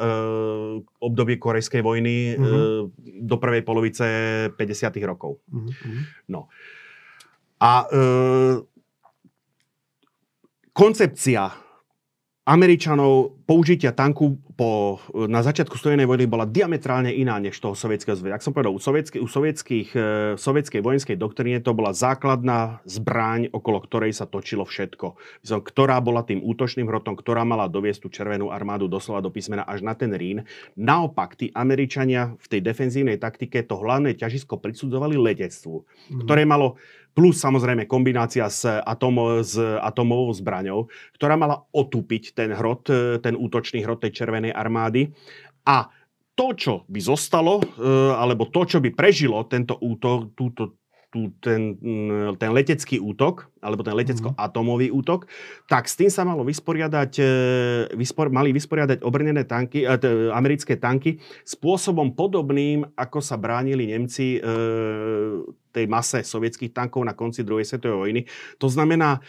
obdobie Korejskej vojny uh-huh. do prvej polovice 50. rokov. Uh-huh. No. A koncepcia Američanov použitia tanku po, na začiatku studenej vojny bola diametrálne iná než toho sovietského zväzu. Ak som povedal, u, sovietskej, u sovietských, e, sovietskej vojenskej doktríne to bola základná zbraň, okolo ktorej sa točilo všetko. Myslím, ktorá bola tým útočným hrotom, ktorá mala doviesť tú červenú armádu doslova do písmena až na ten Rín. Naopak, tí Američania v tej defenzívnej taktike to hlavné ťažisko prisudzovali letectvu, mm. ktoré malo plus samozrejme kombinácia s, atomo, s atomovou zbraňou, ktorá mala otúpiť ten hrot, e, ten útočný hrot tej Červenej armády. A to, čo by zostalo, e, alebo to, čo by prežilo tento útok, túto, tú, ten, mm, ten letecký útok, alebo ten letecko-atomový mhm. útok, tak s tým sa malo vysporiadať, e, vyspor, mali vysporiadať obrnené tanky, t, americké tanky spôsobom podobným, ako sa bránili Nemci e, tej mase sovietských tankov na konci druhej svetovej vojny. To znamená...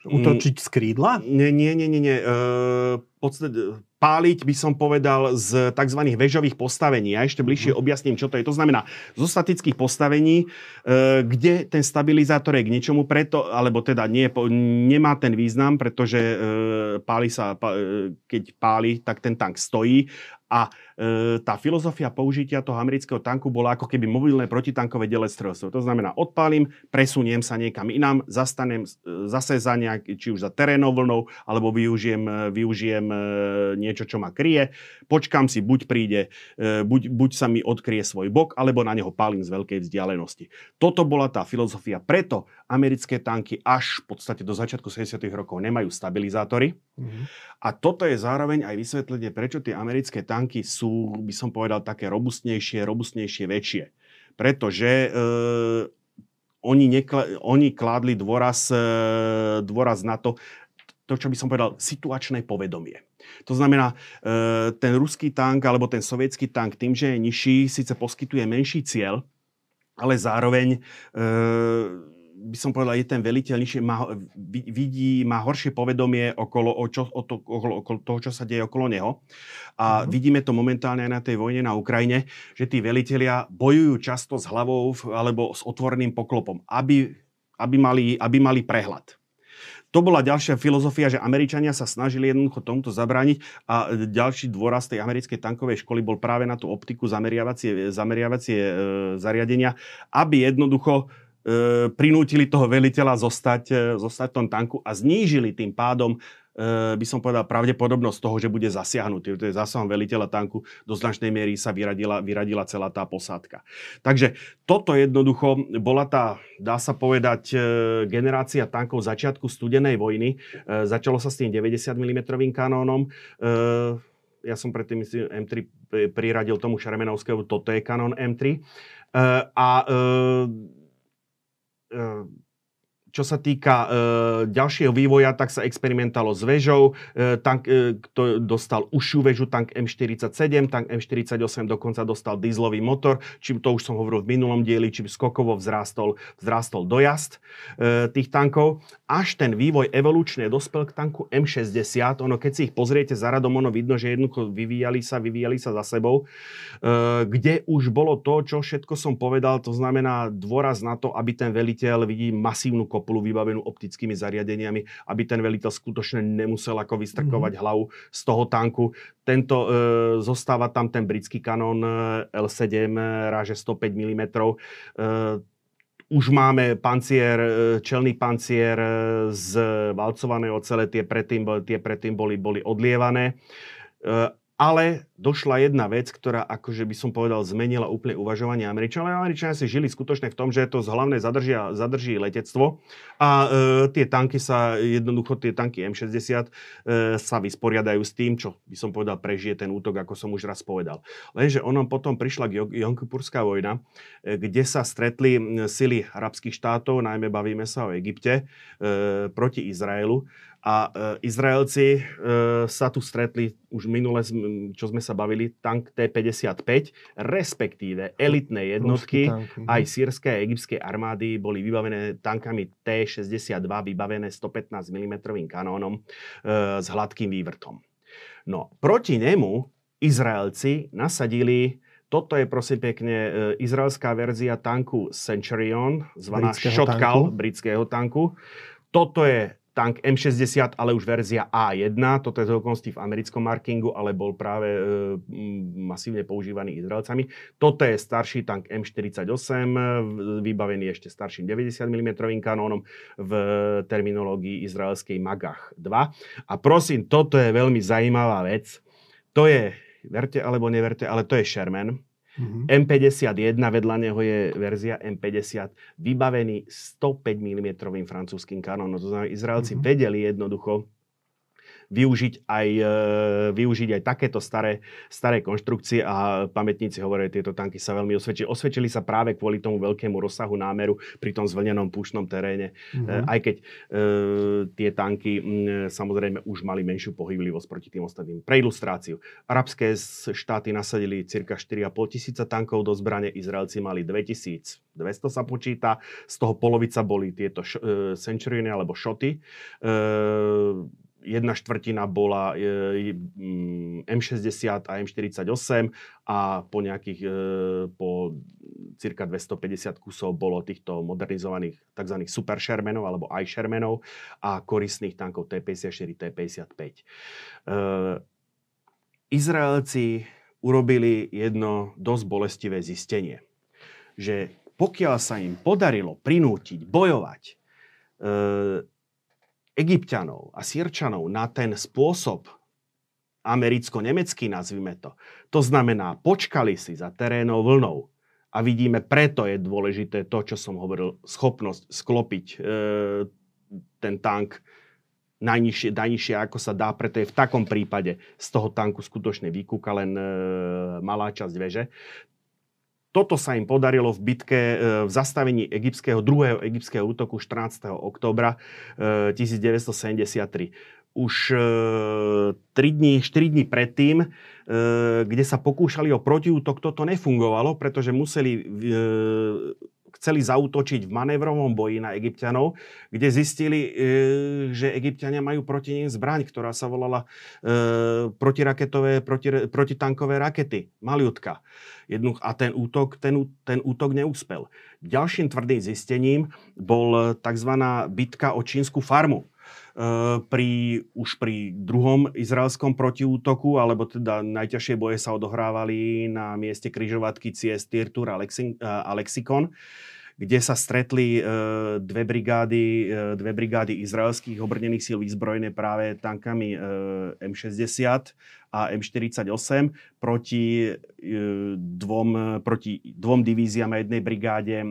Utočiť z krídla? Nie, nie, nie, nie. nie. E, podstate, páliť by som povedal z tzv. väžových postavení. Ja ešte bližšie mhm. objasním, čo to je. To znamená zo statických postavení, e, kde ten stabilizátor je k ničomu preto, alebo teda nie, nemá ten význam, pretože e, páli sa, e, keď páli, tak ten tank stojí a tá filozofia použitia toho amerického tanku bola ako keby mobilné protitankové delestrelstvo. To znamená, odpálim, presuniem sa niekam inám, zastanem e, zase za nejak, či už za terénou vlnou, alebo využijem, e, využijem e, niečo, čo ma kryje. Počkám si, buď príde, e, buď, buď sa mi odkrie svoj bok, alebo na neho pálim z veľkej vzdialenosti. Toto bola tá filozofia. Preto americké tanky až v podstate do začiatku 70. rokov nemajú stabilizátory. Mm-hmm. A toto je zároveň aj vysvetlenie, prečo tie americké tanky sú, by som povedal, také robustnejšie, robustnejšie, väčšie. Pretože e, oni, nekla, oni kládli dôraz, e, dôraz na to, to, čo by som povedal, situačné povedomie. To znamená, e, ten ruský tank alebo ten sovietský tank tým, že je nižší, síce poskytuje menší cieľ, ale zároveň e, by som povedal, je ten veliteľ nižšie, má, vidí, má horšie povedomie okolo, o čo, o to, okolo, okolo toho, čo sa deje okolo neho. A mm-hmm. vidíme to momentálne aj na tej vojne na Ukrajine, že tí velitelia bojujú často s hlavou alebo s otvoreným poklopom, aby, aby, mali, aby mali prehľad. To bola ďalšia filozofia, že Američania sa snažili jednoducho tomuto zabrániť a ďalší dôraz tej americkej tankovej školy bol práve na tú optiku zameriavacie, zameriavacie e, zariadenia, aby jednoducho prinútili toho veliteľa zostať, e, zostať v tom tanku a znížili tým pádom e, by som povedal, pravdepodobnosť toho, že bude zasiahnutý. To je zásahom veliteľa tanku. Do značnej miery sa vyradila, vyradila celá tá posádka. Takže toto jednoducho bola tá, dá sa povedať, generácia tankov začiatku studenej vojny. Začalo sa s tým 90 mm kanónom. Ja som predtým myslím, M3 priradil tomu Šeremenovskému, toto je kanón M3. A uh, čo sa týka e, ďalšieho vývoja, tak sa experimentalo s väžou. E, tank, e, kto dostal užšiu väžu, tank M47, tank M48 dokonca dostal dieselový motor, čím to už som hovoril v minulom dieli, čím skokovo vzrástol, vzrástol dojazd e, tých tankov. Až ten vývoj evolučne dospel k tanku M60. Ono, keď si ich pozriete za radom, ono vidno, že jednoducho vyvíjali sa, vyvíjali sa za sebou, e, kde už bolo to, čo všetko som povedal, to znamená dôraz na to, aby ten veliteľ vidí masívnu kopulu vybavenú optickými zariadeniami, aby ten veliteľ skutočne nemusel ako vystrkovať mm-hmm. hlavu z toho tanku. Tento, e, zostáva tam ten britský kanón e, L7, e, ráže 105 mm. E, už máme pancier, e, čelný pancier z valcovanej ocele, tie predtým, tie predtým boli, boli odlievané. Ale došla jedna vec, ktorá akože by som povedal zmenila úplne uvažovanie Američanov. Američania si žili skutočne v tom, že to z hlavné zadržia, zadrží letectvo a e, tie tanky sa, jednoducho tie tanky M60 e, sa vysporiadajú s tým, čo by som povedal prežije ten útok, ako som už raz povedal. Lenže ono potom prišla Jonkupurská vojna, e, kde sa stretli sily arabských štátov, najmä bavíme sa o Egypte, e, proti Izraelu a e, Izraelci e, sa tu stretli už minule, čo sme sa bavili, tank T-55, respektíve elitné jednotky mhm. aj sírskej a egyptskej armády boli vybavené tankami T-62, vybavené 115 mm kanónom e, s hladkým vývrtom. No, proti nemu Izraelci nasadili toto je prosím pekne e, izraelská verzia tanku Centurion, zvaná britského Shotgal, tanku. britského tanku. Toto je tank M60, ale už verzia A1. Toto je z okolností v americkom markingu, ale bol práve e, masívne používaný Izraelcami. Toto je starší tank M48, vybavený ešte starším 90 mm kanónom v terminológii izraelskej Magach 2. A prosím, toto je veľmi zaujímavá vec. To je, verte alebo neverte, ale to je Sherman Mm-hmm. M51, vedľa neho je verzia M50, vybavený 105 mm francúzským kanónom. To znamená, Izraelci mm-hmm. vedeli jednoducho využiť aj, e, využiť aj takéto staré, staré konštrukcie a pamätníci hovoria, že tieto tanky sa veľmi osvedčili. Osvedčili sa práve kvôli tomu veľkému rozsahu námeru pri tom zvlnenom púšnom teréne. Mm-hmm. Aj keď e, tie tanky m, samozrejme už mali menšiu pohyblivosť proti tým ostatným. Pre ilustráciu. Arabské štáty nasadili cirka 4,5 tisíca tankov do zbrane, Izraelci mali 2200 sa počíta, z toho polovica boli tieto š- e, centuriony alebo šoty. E, jedna štvrtina bola e, M60 a M48 a po nejakých, e, po cirka 250 kusov bolo týchto modernizovaných tzv. super alebo aj Shermanov a koristných tankov T-54, T-55. E, Izraelci urobili jedno dosť bolestivé zistenie, že pokiaľ sa im podarilo prinútiť bojovať Egyptianov a Sierčanov na ten spôsob americko-nemecký, nazvime to. To znamená, počkali si za terénou vlnou. A vidíme, preto je dôležité to, čo som hovoril, schopnosť sklopiť e, ten tank najnižšie, najnižšie, ako sa dá, preto je v takom prípade z toho tanku skutočne vykúka len e, malá časť veže. Toto sa im podarilo v bitke, e, v zastavení egyptského, druhého egyptského útoku 14. oktobra 1973 e, už e, 3 dní, 4 dní predtým, e, kde sa pokúšali o protiútok, toto nefungovalo, pretože museli e, chceli zautočiť v manévrovom boji na Egyptianov, kde zistili, e, že Egyptiania majú proti nim zbraň, ktorá sa volala e, protiraketové, proti, protitankové rakety. Maliutka. A ten útok, ten, ten útok neúspel. Ďalším tvrdým zistením bol tzv. bitka o čínsku farmu pri, už pri druhom izraelskom protiútoku, alebo teda najťažšie boje sa odohrávali na mieste križovatky ciest Tirtur a, a Lexikon kde sa stretli e, dve brigády, e, dve brigády izraelských obrnených síl vyzbrojené práve tankami e, M60 a M48 proti, dvom, proti dvom divíziám a jednej brigáde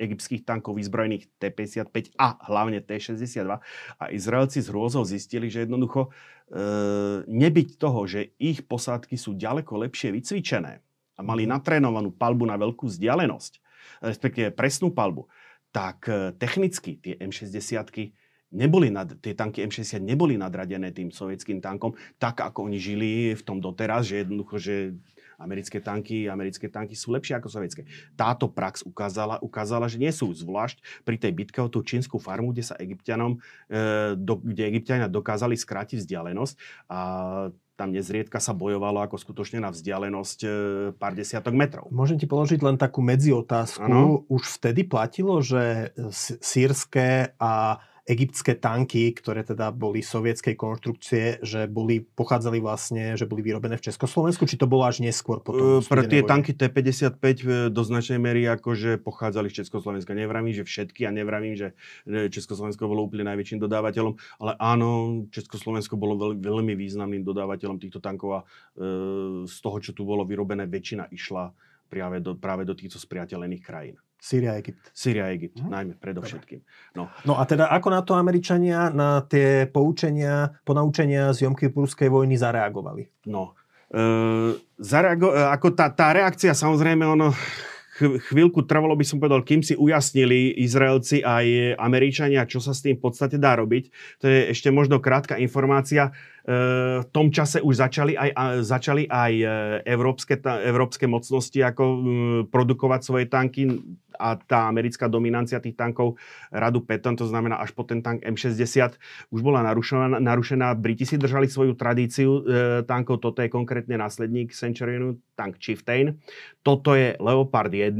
egyptských tankov vyzbrojených T-55 a hlavne T-62. A Izraelci z hrôzou zistili, že jednoducho nebyť toho, že ich posádky sú ďaleko lepšie vycvičené a mali mhm. natrénovanú palbu na veľkú vzdialenosť, respektíve presnú palbu, tak e, technicky tie M60 neboli nad, tie tanky M60 neboli nadradené tým sovietským tankom, tak ako oni žili v tom doteraz, že jednoducho, že americké tanky, americké tanky sú lepšie ako sovietské. Táto prax ukázala, ukázala, že nie sú, zvlášť pri tej bitke o tú čínsku farmu, kde sa egyptianom, e, do, kde egyptiania dokázali skrátiť vzdialenosť a tam nezriedka sa bojovalo ako skutočne na vzdialenosť e, pár desiatok metrov. Môžem ti položiť len takú medziotázku. Ano. Už vtedy platilo, že sírske a egyptské tanky, ktoré teda boli sovietskej konštrukcie, že boli, pochádzali vlastne, že boli vyrobené v Československu, či to bolo až neskôr potom? Uh, pre tie tanky T-55 e, do značnej mery akože pochádzali z Československa. Nevravím, že všetky a nevravím, že Československo bolo úplne najväčším dodávateľom, ale áno, Československo bolo veľ, veľmi významným dodávateľom týchto tankov a uh, z toho, čo tu bolo vyrobené, väčšina išla práve do, práve do týchto spriateľených krajín. Syria a Egypt. Syria a Egypt, hm? najmä predovšetkým. No. no a teda ako na to Američania, na tie poučenia, ponaučenia z Jomkypurskej vojny zareagovali? No, e, zareago- e, ako tá, tá reakcia, samozrejme, ono chvíľku trvalo, by som povedal, kým si ujasnili Izraelci aj Američania, čo sa s tým v podstate dá robiť. To je ešte možno krátka informácia. E, v tom čase už začali aj, začali aj e, európske, európske mocnosti ako produkovať svoje tanky a tá americká dominancia tých tankov radu Patton, to znamená až po ten tank M60, už bola narušená. narušená. Briti si držali svoju tradíciu e, tankov, toto je konkrétne následník Centurionu, tank Chieftain. Toto je Leopard 1,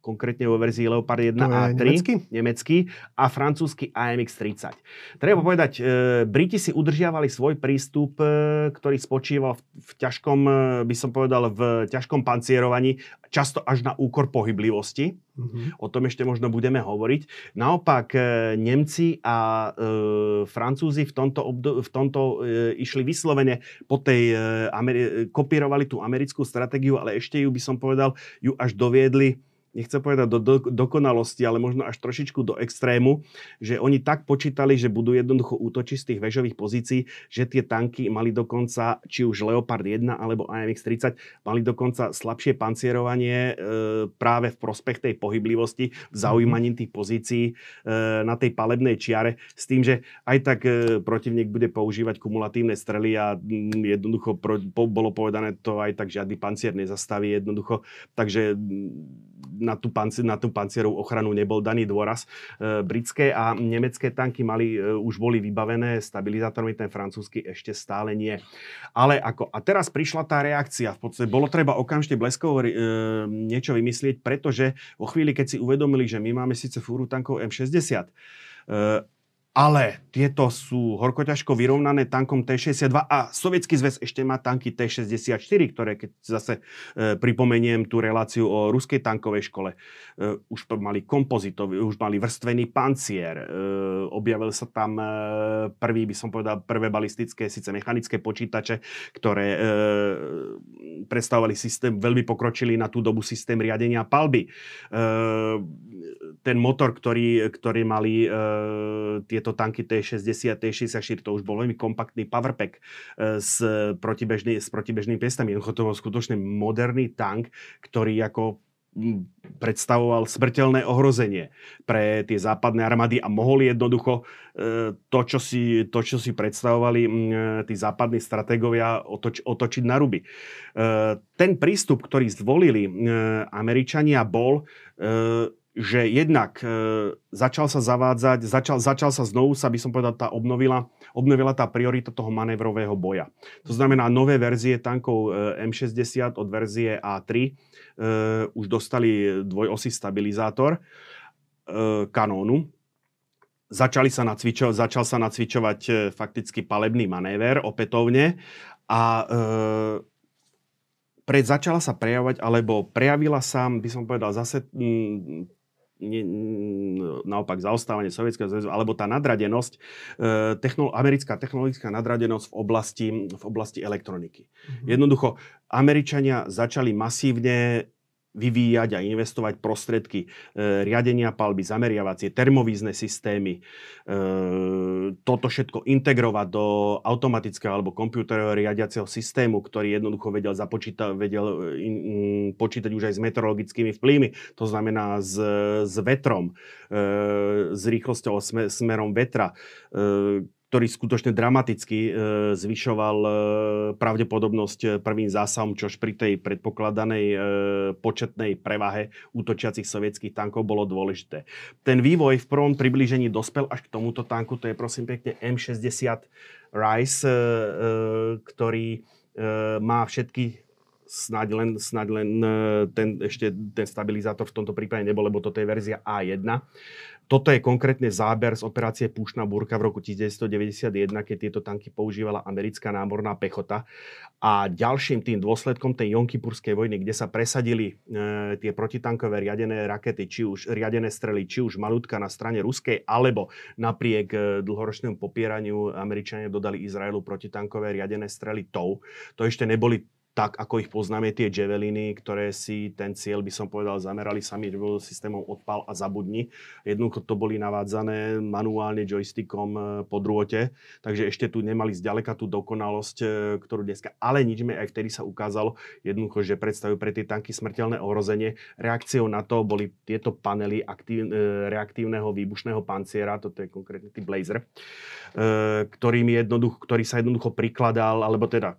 konkrétne vo verzii Leopard 1 a 3, nemecký? nemecký a francúzsky AMX-30. Treba povedať, e, Briti si udržiavali svoj prístup, e, ktorý spočíval v, v ťažkom, e, by som povedal, v ťažkom pancierovaní, často až na úkor pohyblivosti. Mm-hmm. O tom ešte možno budeme hovoriť. Naopak e, Nemci a e, Francúzi v tomto, obdo- v tomto e, išli vyslovene po tej, e, Ameri- kopírovali tú americkú stratégiu, ale ešte ju by som povedal, ju až doviedli nechcem povedať do, do dokonalosti, ale možno až trošičku do extrému, že oni tak počítali, že budú jednoducho útočiť z tých väžových pozícií, že tie tanky mali dokonca, či už Leopard 1 alebo AMX-30, mali dokonca slabšie pancierovanie e, práve v prospech tej pohyblivosti, v zaujímaní tých pozícií e, na tej palebnej čiare, s tým, že aj tak e, protivník bude používať kumulatívne strely a m, mm, jednoducho pro, po, bolo povedané to aj tak žiadny pancier nezastaví jednoducho. Takže na tú, panci, na tú pancierovú ochranu nebol daný dôraz. E, britské a nemecké tanky mali, e, už boli vybavené stabilizátormi, ten francúzsky ešte stále nie. Ale ako, a teraz prišla tá reakcia, v podstate bolo treba okamžite bleskovo e, niečo vymyslieť, pretože vo chvíli, keď si uvedomili, že my máme síce fúru tankov M60, e, ale tieto sú horkoťažko vyrovnané tankom T-62 a Sovietský zväz ešte má tanky T-64, ktoré, keď zase e, pripomeniem tú reláciu o ruskej tankovej škole, e, už mali kompozitový, už mali vrstvený pancier, e, objavil sa tam e, prvý, by som povedal, prvé balistické, síce mechanické počítače, ktoré e, predstavovali systém, veľmi pokročili na tú dobu systém riadenia palby. E, ten motor, ktorý, ktorý mali e, tieto tanky T60, T64, to už bol veľmi kompaktný powerpack e, s, protibežný, s protibežnými piestami. Jednoducho to bol skutočne moderný tank, ktorý ako predstavoval smrteľné ohrozenie pre tie západné armády a mohol jednoducho e, to, čo si, to, čo si predstavovali tí západní stratégovia, otoč, otočiť na ruby. E, ten prístup, ktorý zvolili Američania, bol že jednak e, začal sa zavádzať, začal, začal sa znovu sa, by som povedal, tá obnovila, obnovila tá priorita toho manévrového boja. To znamená, nové verzie tankov e, M60 od verzie A3 e, už dostali dvojosý stabilizátor e, kanónu. Začali sa nacvičo, začal sa nacvičovať e, fakticky palebný manéver opätovne a e, pred, začala sa prejavovať, alebo prejavila sa, by som povedal, zase ne, naopak zaostávanie Sovietskeho zväzu, alebo tá nadradenosť, e, technolo- americká technologická nadradenosť v oblasti, v oblasti elektroniky. Mm-hmm. Jednoducho, Američania začali masívne vyvíjať a investovať prostredky e, riadenia palby, zameriavacie, termovízne systémy, e, toto všetko integrovať do automatického alebo počítačového riadiaceho systému, ktorý jednoducho vedel, započíta, vedel e, in, in, počítať už aj s meteorologickými vplyvmi, to znamená s, s vetrom, e, s rýchlosťou smer, smerom vetra, e, ktorý skutočne dramaticky e, zvyšoval e, pravdepodobnosť e, prvým zásahom, čož pri tej predpokladanej početnej prevahe útočiacich sovietských tankov bolo dôležité. Ten vývoj v prvom priblížení dospel až k tomuto tanku, to je prosím pekne M60 Rice, ktorý má všetky snáď len, snáď len ten, ešte ten stabilizátor v tomto prípade nebol, lebo toto je verzia A1. Toto je konkrétne záber z operácie Púšna búrka v roku 1991, keď tieto tanky používala americká námorná pechota. A ďalším tým dôsledkom tej Jonkipurskej vojny, kde sa presadili e, tie protitankové riadené rakety, či už riadené strely, či už malútka na strane ruskej, alebo napriek e, dlhoročnému popieraniu Američania dodali Izraelu protitankové riadené strely TOW. To ešte neboli tak, ako ich poznáme, tie javeliny, ktoré si ten cieľ, by som povedal, zamerali sami systémom odpal a zabudni. Jednoducho to boli navádzané manuálne joystickom e, po drôte, takže ešte tu nemali zďaleka tú dokonalosť, e, ktorú dneska, ale nič aj vtedy sa ukázalo, jednoducho, že predstavujú pre tie tanky smrteľné ohrozenie. Reakciou na to boli tieto panely aktív, e, reaktívneho výbušného panciera, toto je konkrétny typ Blazer, ktorým jednoducho, ktorý sa jednoducho prikladal, alebo teda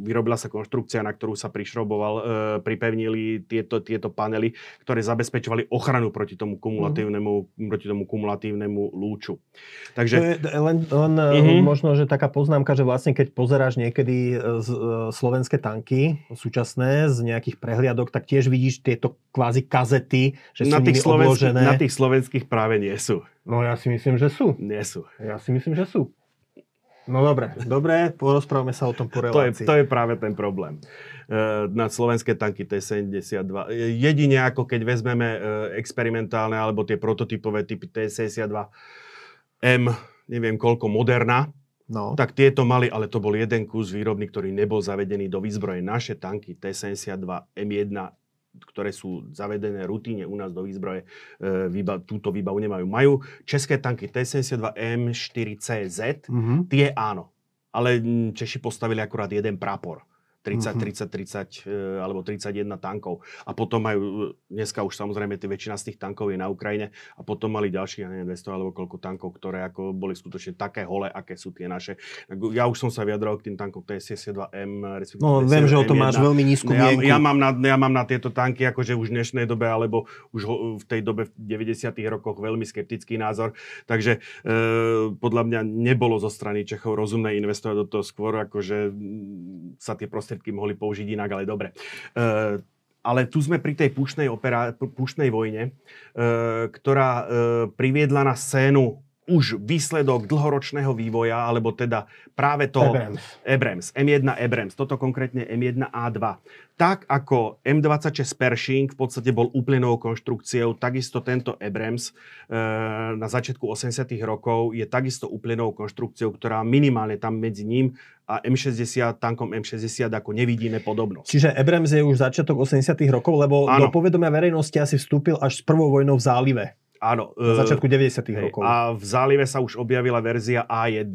vyrobila sa konštrukcia konštrukcia, na ktorú sa prišroboval, e, pripevnili tieto, tieto panely, ktoré zabezpečovali ochranu proti tomu kumulatívnemu, mm. proti tomu kumulatívnemu lúču. Takže... To je len, len mm-hmm. možno, že taká poznámka, že vlastne keď pozeráš niekedy e, z, e, slovenské tanky súčasné z nejakých prehliadok, tak tiež vidíš tieto kvázi kazety, že na sú tých obložené. Na tých slovenských práve nie sú. No ja si myslím, že sú. Nie sú. Ja si myslím, že sú. No dobre, dobre, porozprávame sa o tom po relácii. To je, to je práve ten problém. E, na slovenské tanky T-72. Jedine ako keď vezmeme e, experimentálne alebo tie prototypové typy T-72 M, neviem koľko, Moderna, No. Tak tieto mali, ale to bol jeden kus výrobný, ktorý nebol zavedený do výzbroje. Naše tanky T-72 M1 ktoré sú zavedené rutíne u nás do výzbroje, e, výba, túto výbavu nemajú. Majú české tanky T-72 M4CZ, mm-hmm. tie áno. Ale Češi postavili akurát jeden prápor. 30, mm-hmm. 30, 30 alebo 31 tankov. A potom majú, dneska už samozrejme tie väčšina z tých tankov je na Ukrajine a potom mali ďalších, ja neviem, 200 alebo koľko tankov, ktoré ako boli skutočne také hole, aké sú tie naše. Ja už som sa vyjadral k tým tankom TS-72M, No viem, že o tom máš veľmi nízku ja, ja, mám na, ja mám na tieto tanky akože už v dnešnej dobe, alebo už v tej dobe v 90 rokoch veľmi skeptický názor. Takže e, podľa mňa nebolo zo strany Čechov rozumné investovať do toho skôr, akože sa tie prostriedky prostriedky mohli použiť inak, ale dobre. Uh, ale tu sme pri tej púšnej, opera, púšnej vojne, uh, ktorá uh, priviedla na scénu už výsledok dlhoročného vývoja, alebo teda práve to... Abrams. Abrams. M1 Abrams. Toto konkrétne M1A2. Tak ako M26 Pershing v podstate bol úplnou konštrukciou, takisto tento Abrams e, na začiatku 80 rokov je takisto úplnou konštrukciou, ktorá minimálne tam medzi ním a M60, tankom M60 ako nevidíme podobnosť. Čiže Abrams je už začiatok 80 rokov, lebo ano. do povedomia verejnosti asi vstúpil až s prvou vojnou v zálive. Áno. Na začiatku 90 rokov. A v zálive sa už objavila verzia A1,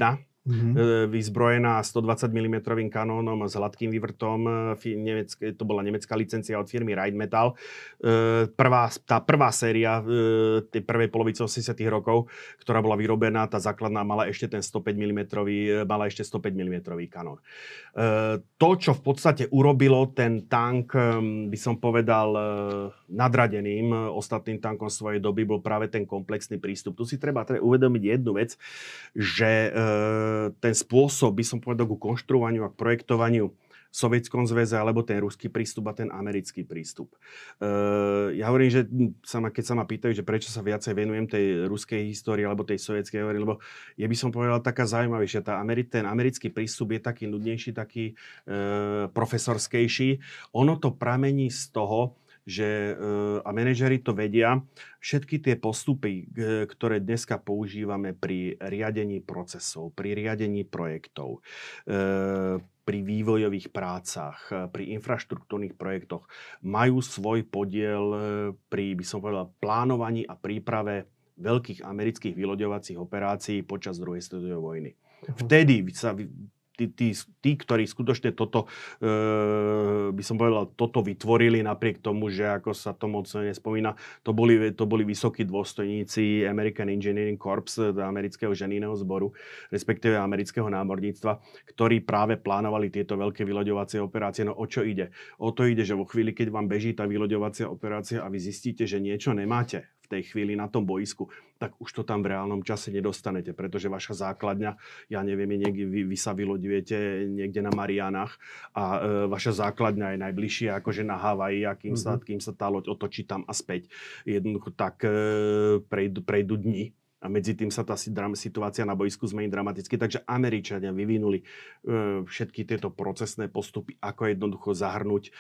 mm-hmm. vyzbrojená 120 mm kanónom s hladkým vývrtom. E, nemecké, to bola nemecká licencia od firmy Rheinmetall. E, prvá, tá prvá séria tej prvej polovice 80 rokov, ktorá bola vyrobená, tá základná mala ešte ten 105 mm, mala ešte 105 mm kanón. To, čo v podstate urobilo ten tank, by som povedal, nadradeným ostatným tankom svojej doby, bol práve ten komplexný prístup. Tu si treba, uvedomiť jednu vec, že ten spôsob, by som povedal, ku konštruovaniu a projektovaniu v Sovietskom zväze, alebo ten ruský prístup a ten americký prístup. Uh, ja hovorím, že sa ma, keď sa ma pýtajú, že prečo sa viacej venujem tej ruskej histórii alebo tej sovietskej histórii, lebo je by som povedal taká zaujímavejšia. Tá Ameri- ten americký prístup je taký nudnejší, taký uh, profesorskejší. Ono to pramení z toho, že a manažery to vedia, všetky tie postupy, ktoré dneska používame pri riadení procesov, pri riadení projektov, pri vývojových prácach, pri infraštruktúrnych projektoch, majú svoj podiel pri, by som povedal, plánovaní a príprave veľkých amerických vyloďovacích operácií počas druhej svetovej vojny. Mhm. Vtedy sa tí, tí, tí ktorí skutočne toto, e, by som povedal, toto vytvorili napriek tomu, že ako sa to moc nespomína, to boli, to boli vysokí dôstojníci American Engineering Corps, amerického ženíneho zboru, respektíve amerického námorníctva, ktorí práve plánovali tieto veľké vyloďovacie operácie. No o čo ide? O to ide, že vo chvíli, keď vám beží tá vyloďovacia operácia a vy zistíte, že niečo nemáte tej chvíli na tom boisku, tak už to tam v reálnom čase nedostanete, pretože vaša základňa, ja neviem, niekde, vy, sa vyloďujete niekde na Marianách a e, vaša základňa je najbližšie akože na Havaji a kým, mm-hmm. kým sa tá loď otočí tam a späť. Jednoducho tak e, prejdu, prejdu dni a medzi tým sa tá situácia na boisku zmení dramaticky. Takže Američania vyvinuli e, všetky tieto procesné postupy, ako jednoducho zahrnúť e,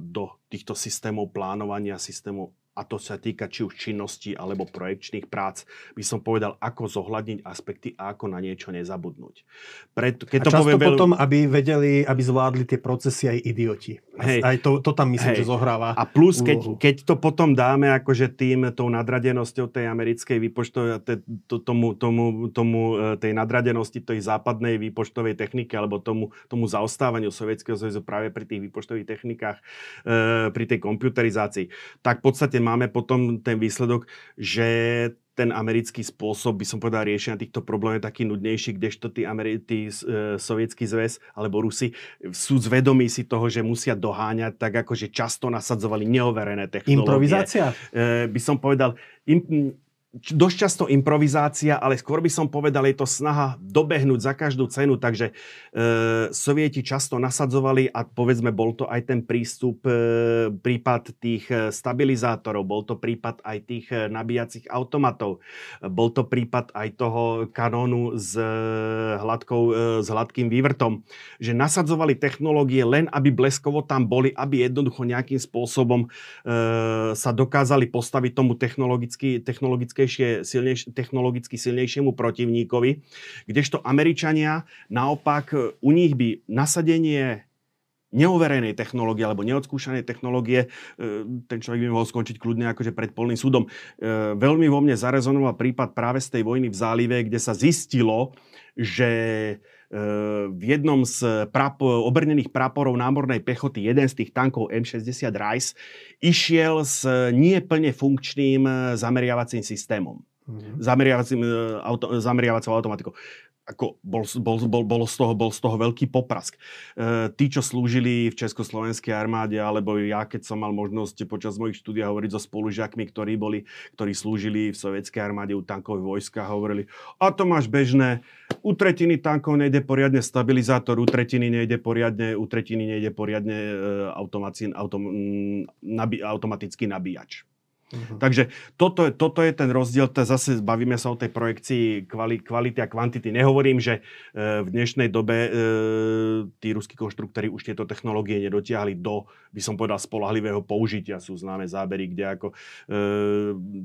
do týchto systémov plánovania, systémov a to sa týka či už činnosti alebo projekčných prác, by som povedal, ako zohľadniť aspekty a ako na niečo nezabudnúť. Pred, keď a to často poviem, potom, aby vedeli, aby zvládli tie procesy aj idioti. Hej, aj to, to tam myslím, hej. že zohráva A plus, keď, keď to potom dáme akože tým, tou nadradenosťou tej americkej výpočtovej, to, tomu, tomu, tomu, e, tej nadradenosti tej západnej výpočtovej techniky alebo tomu, tomu zaostávaniu Sovietskeho zväzu práve pri tých výpočtových technikách, e, pri tej komputerizácii, tak v podstate máme potom ten výsledok, že ten americký spôsob, by som povedal, riešenia týchto problémov je taký nudnejší, kdežto tí, Ameri- tí e, sovietský zväz alebo Rusi sú zvedomí si toho, že musia doháňať, tak ako že často nasadzovali neoverené technológie. Improvizácia? E, by som povedal, im, dosť často improvizácia, ale skôr by som povedal, je to snaha dobehnúť za každú cenu, takže e, sovieti často nasadzovali a povedzme, bol to aj ten prístup, e, prípad tých e, stabilizátorov, bol to prípad aj tých e, nabíjacích automatov, bol to prípad aj toho kanónu s, e, hladkou, e, s hladkým vývrtom, že nasadzovali technológie len, aby bleskovo tam boli, aby jednoducho nejakým spôsobom e, sa dokázali postaviť tomu technologicky, technologicky silnejš, technologicky silnejšiemu protivníkovi, kdežto Američania naopak u nich by nasadenie neoverenej technológie alebo neodskúšanej technológie, e, ten človek by mohol skončiť kľudne akože pred polným súdom. E, veľmi vo mne zarezonoval prípad práve z tej vojny v zálive, kde sa zistilo, že e, v jednom z prapo- obrnených praporov námornej pechoty, jeden z tých tankov M60 Rice, išiel s nie plne funkčným zameriavacím systémom. Mm-hmm. Zameriavacím, auto, zameriavacou automatikou ako bol, bol, bol, bol, z toho, bol z toho veľký poprask. E, tí, čo slúžili v Československej armáde, alebo ja, keď som mal možnosť počas mojich štúdia hovoriť so spolužiakmi, ktorí, boli, ktorí slúžili v sovietskej armáde u tankových vojska, hovorili, a to máš bežné, u tretiny tankov nejde poriadne stabilizátor, u tretiny nejde poriadne, u tretiny nejde poriadne e, automatický nabíjač. Uh-huh. Takže toto, toto je ten rozdiel, to zase bavíme sa o tej projekcii kvali, kvality a kvantity. Nehovorím, že e, v dnešnej dobe e, tí ruskí konštruktori už tieto technológie nedotiahli do, by som povedal, spolahlivého použitia. Sú známe zábery, kde ako e,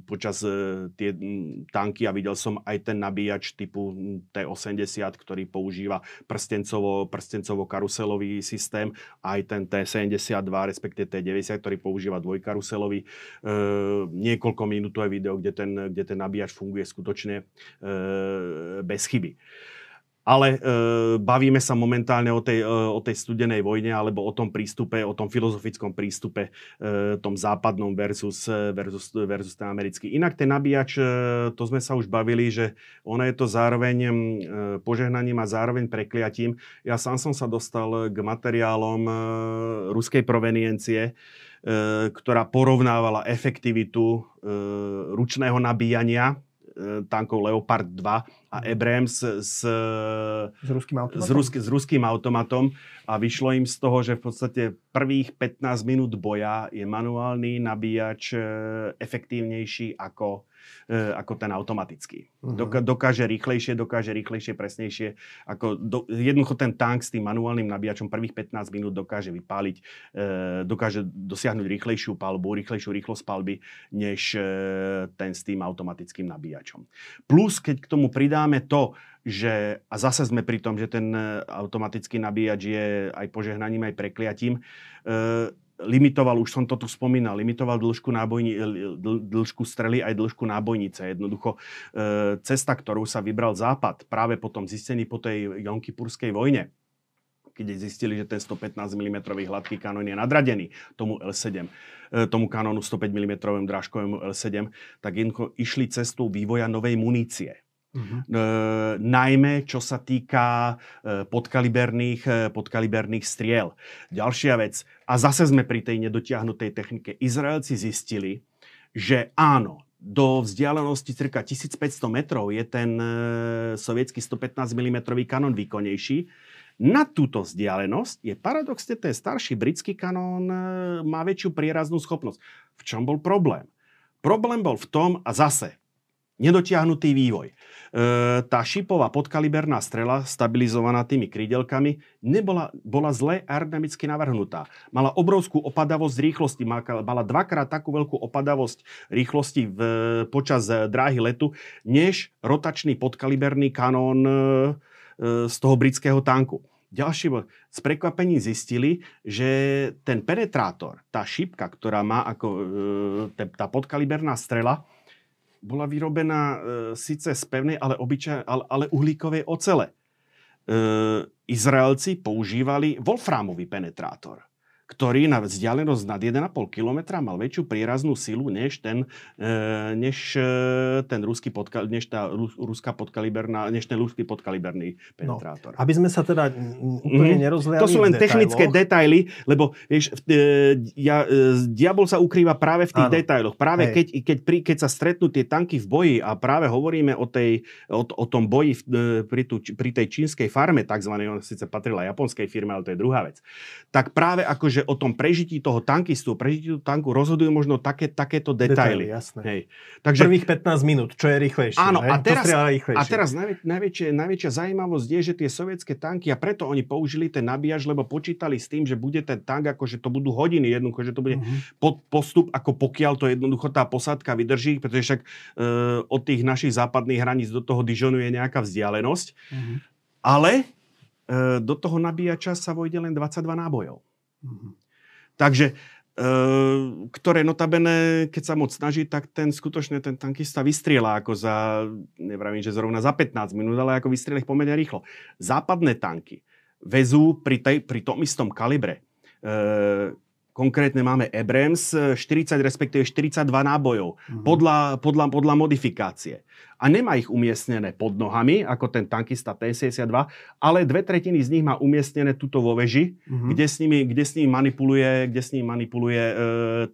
počas e, tie tanky, a videl som aj ten nabíjač typu T-80, ktorý používa prstencovo, prstencovo-karuselový systém, aj ten T-72, respektive T-90, ktorý používa dvojkaruselový e, niekoľko minútové video, kde ten, kde ten nabíjač funguje skutočne e, bez chyby. ale e, bavíme sa momentálne o tej, e, o tej studenej vojne alebo o tom prístupe, o tom filozofickom prístupe, e, tom západnom versus, versus, versus ten americký. Inak ten nabíjač, e, to sme sa už bavili, že ono je to zároveň e, požehnaním a zároveň prekliatím. Ja sám som sa dostal k materiálom e, ruskej proveniencie, e, ktorá porovnávala efektivitu e, ručného nabíjania E, tankov Leopard 2 a mhm. Abrams s, s, ruským s, rusk, s ruským automatom a vyšlo im z toho, že v podstate prvých 15 minút boja je manuálny nabíjač e, efektívnejší ako E, ako ten automatický. Uh-huh. dokáže rýchlejšie, dokáže rýchlejšie, presnejšie. Ako do, jednoducho ten tank s tým manuálnym nabíjačom prvých 15 minút dokáže vypáliť, e, dokáže dosiahnuť rýchlejšiu palbu, rýchlejšiu rýchlosť palby, než e, ten s tým automatickým nabíjačom. Plus, keď k tomu pridáme to, že, a zase sme pri tom, že ten e, automatický nabíjač je aj požehnaním, aj prekliatím, e, limitoval, už som to tu spomínal, limitoval dĺžku, nábojni, dĺžku strely aj dĺžku nábojnice. Jednoducho e, cesta, ktorú sa vybral Západ práve potom zistený po tej Jonkipurskej vojne, keď zistili, že ten 115 mm hladký kanón je nadradený tomu L7, e, tomu kanónu 105 mm drážkovému L7, tak išli cestou vývoja novej munície. Uh-huh. E, najmä čo sa týka e, podkaliberných, e, podkaliberných striel. Ďalšia vec, a zase sme pri tej nedotiahnutej technike, Izraelci zistili, že áno, do vzdialenosti cirka 1500 metrov je ten e, sovietský 115 mm kanón výkonnejší. Na túto vzdialenosť je paradoxne ten starší britský kanón e, má väčšiu prieraznú schopnosť. V čom bol problém? Problém bol v tom, a zase, nedotiahnutý vývoj. E, tá šipová podkaliberná strela, stabilizovaná tými krídelkami, nebola, bola zle aerodynamicky navrhnutá. Mala obrovskú opadavosť rýchlosti, mala dvakrát takú veľkú opadavosť rýchlosti v, počas e, dráhy letu, než rotačný podkaliberný kanón e, e z toho britského tanku. Ďalší bod. S prekvapením zistili, že ten penetrátor, tá šipka, ktorá má ako e, tá podkaliberná strela, bola vyrobená e, síce z pevnej, ale, obyčaj, ale, ale uhlíkovej ocele. E, Izraelci používali wolframový penetrátor ktorý na vzdialenosť nad 1,5 km mal väčšiu prieraznú silu než ten, e, než e, ten ruský podka, než tá ruská podkaliberná, než ten ruský podkaliberný penetrátor. No, aby sme sa teda úplne mm, nerozliali To sú len technické detaily, lebo vieš, e, ja, diabol sa ukrýva práve v tých Áno. detailoch. Práve keď, keď, pri, keď sa stretnú tie tanky v boji a práve hovoríme o, tej, o, o tom boji pri, tu, pri tej čínskej farme, takzvanej, on síce patrila japonskej firme, ale to je druhá vec, tak práve akože že o tom prežití toho tankistu, prežití toho tanku rozhodujú možno také, takéto detaily. detaily jasné. Hej. Takže, Prvých 15 minút, čo je rýchlejšie. Áno, hej? a teraz, a teraz najväč, najväčšia, najväčšia zaujímavosť je, že tie sovietské tanky, a preto oni použili ten nabíjač, lebo počítali s tým, že bude ten tank, ako že to budú hodiny jednoducho, že to bude uh-huh. pod, postup, ako pokiaľ to jednoducho tá posádka vydrží, pretože však e, od tých našich západných hraníc do toho Dijonu je nejaká vzdialenosť. Uh-huh. Ale e, do toho nabíjača sa vojde len 22 nábojov. Mm-hmm. Takže e, ktoré notabene, keď sa moc snaží, tak ten skutočne ten tankista vystriela ako za, nevravím, že zrovna za 15 minút, ale ako vystriela ich pomerne rýchlo. Západné tanky vezú pri, tej, pri tom istom kalibre e, Konkrétne máme Abrams 40 respektíve 42 nábojov mm-hmm. podľa, podľa, podľa modifikácie. A nemá ich umiestnené pod nohami, ako ten tankista T-72, ale dve tretiny z nich má umiestnené tuto vo veži, mm-hmm. kde, s nimi, kde s nimi manipuluje, kde s nimi manipuluje e,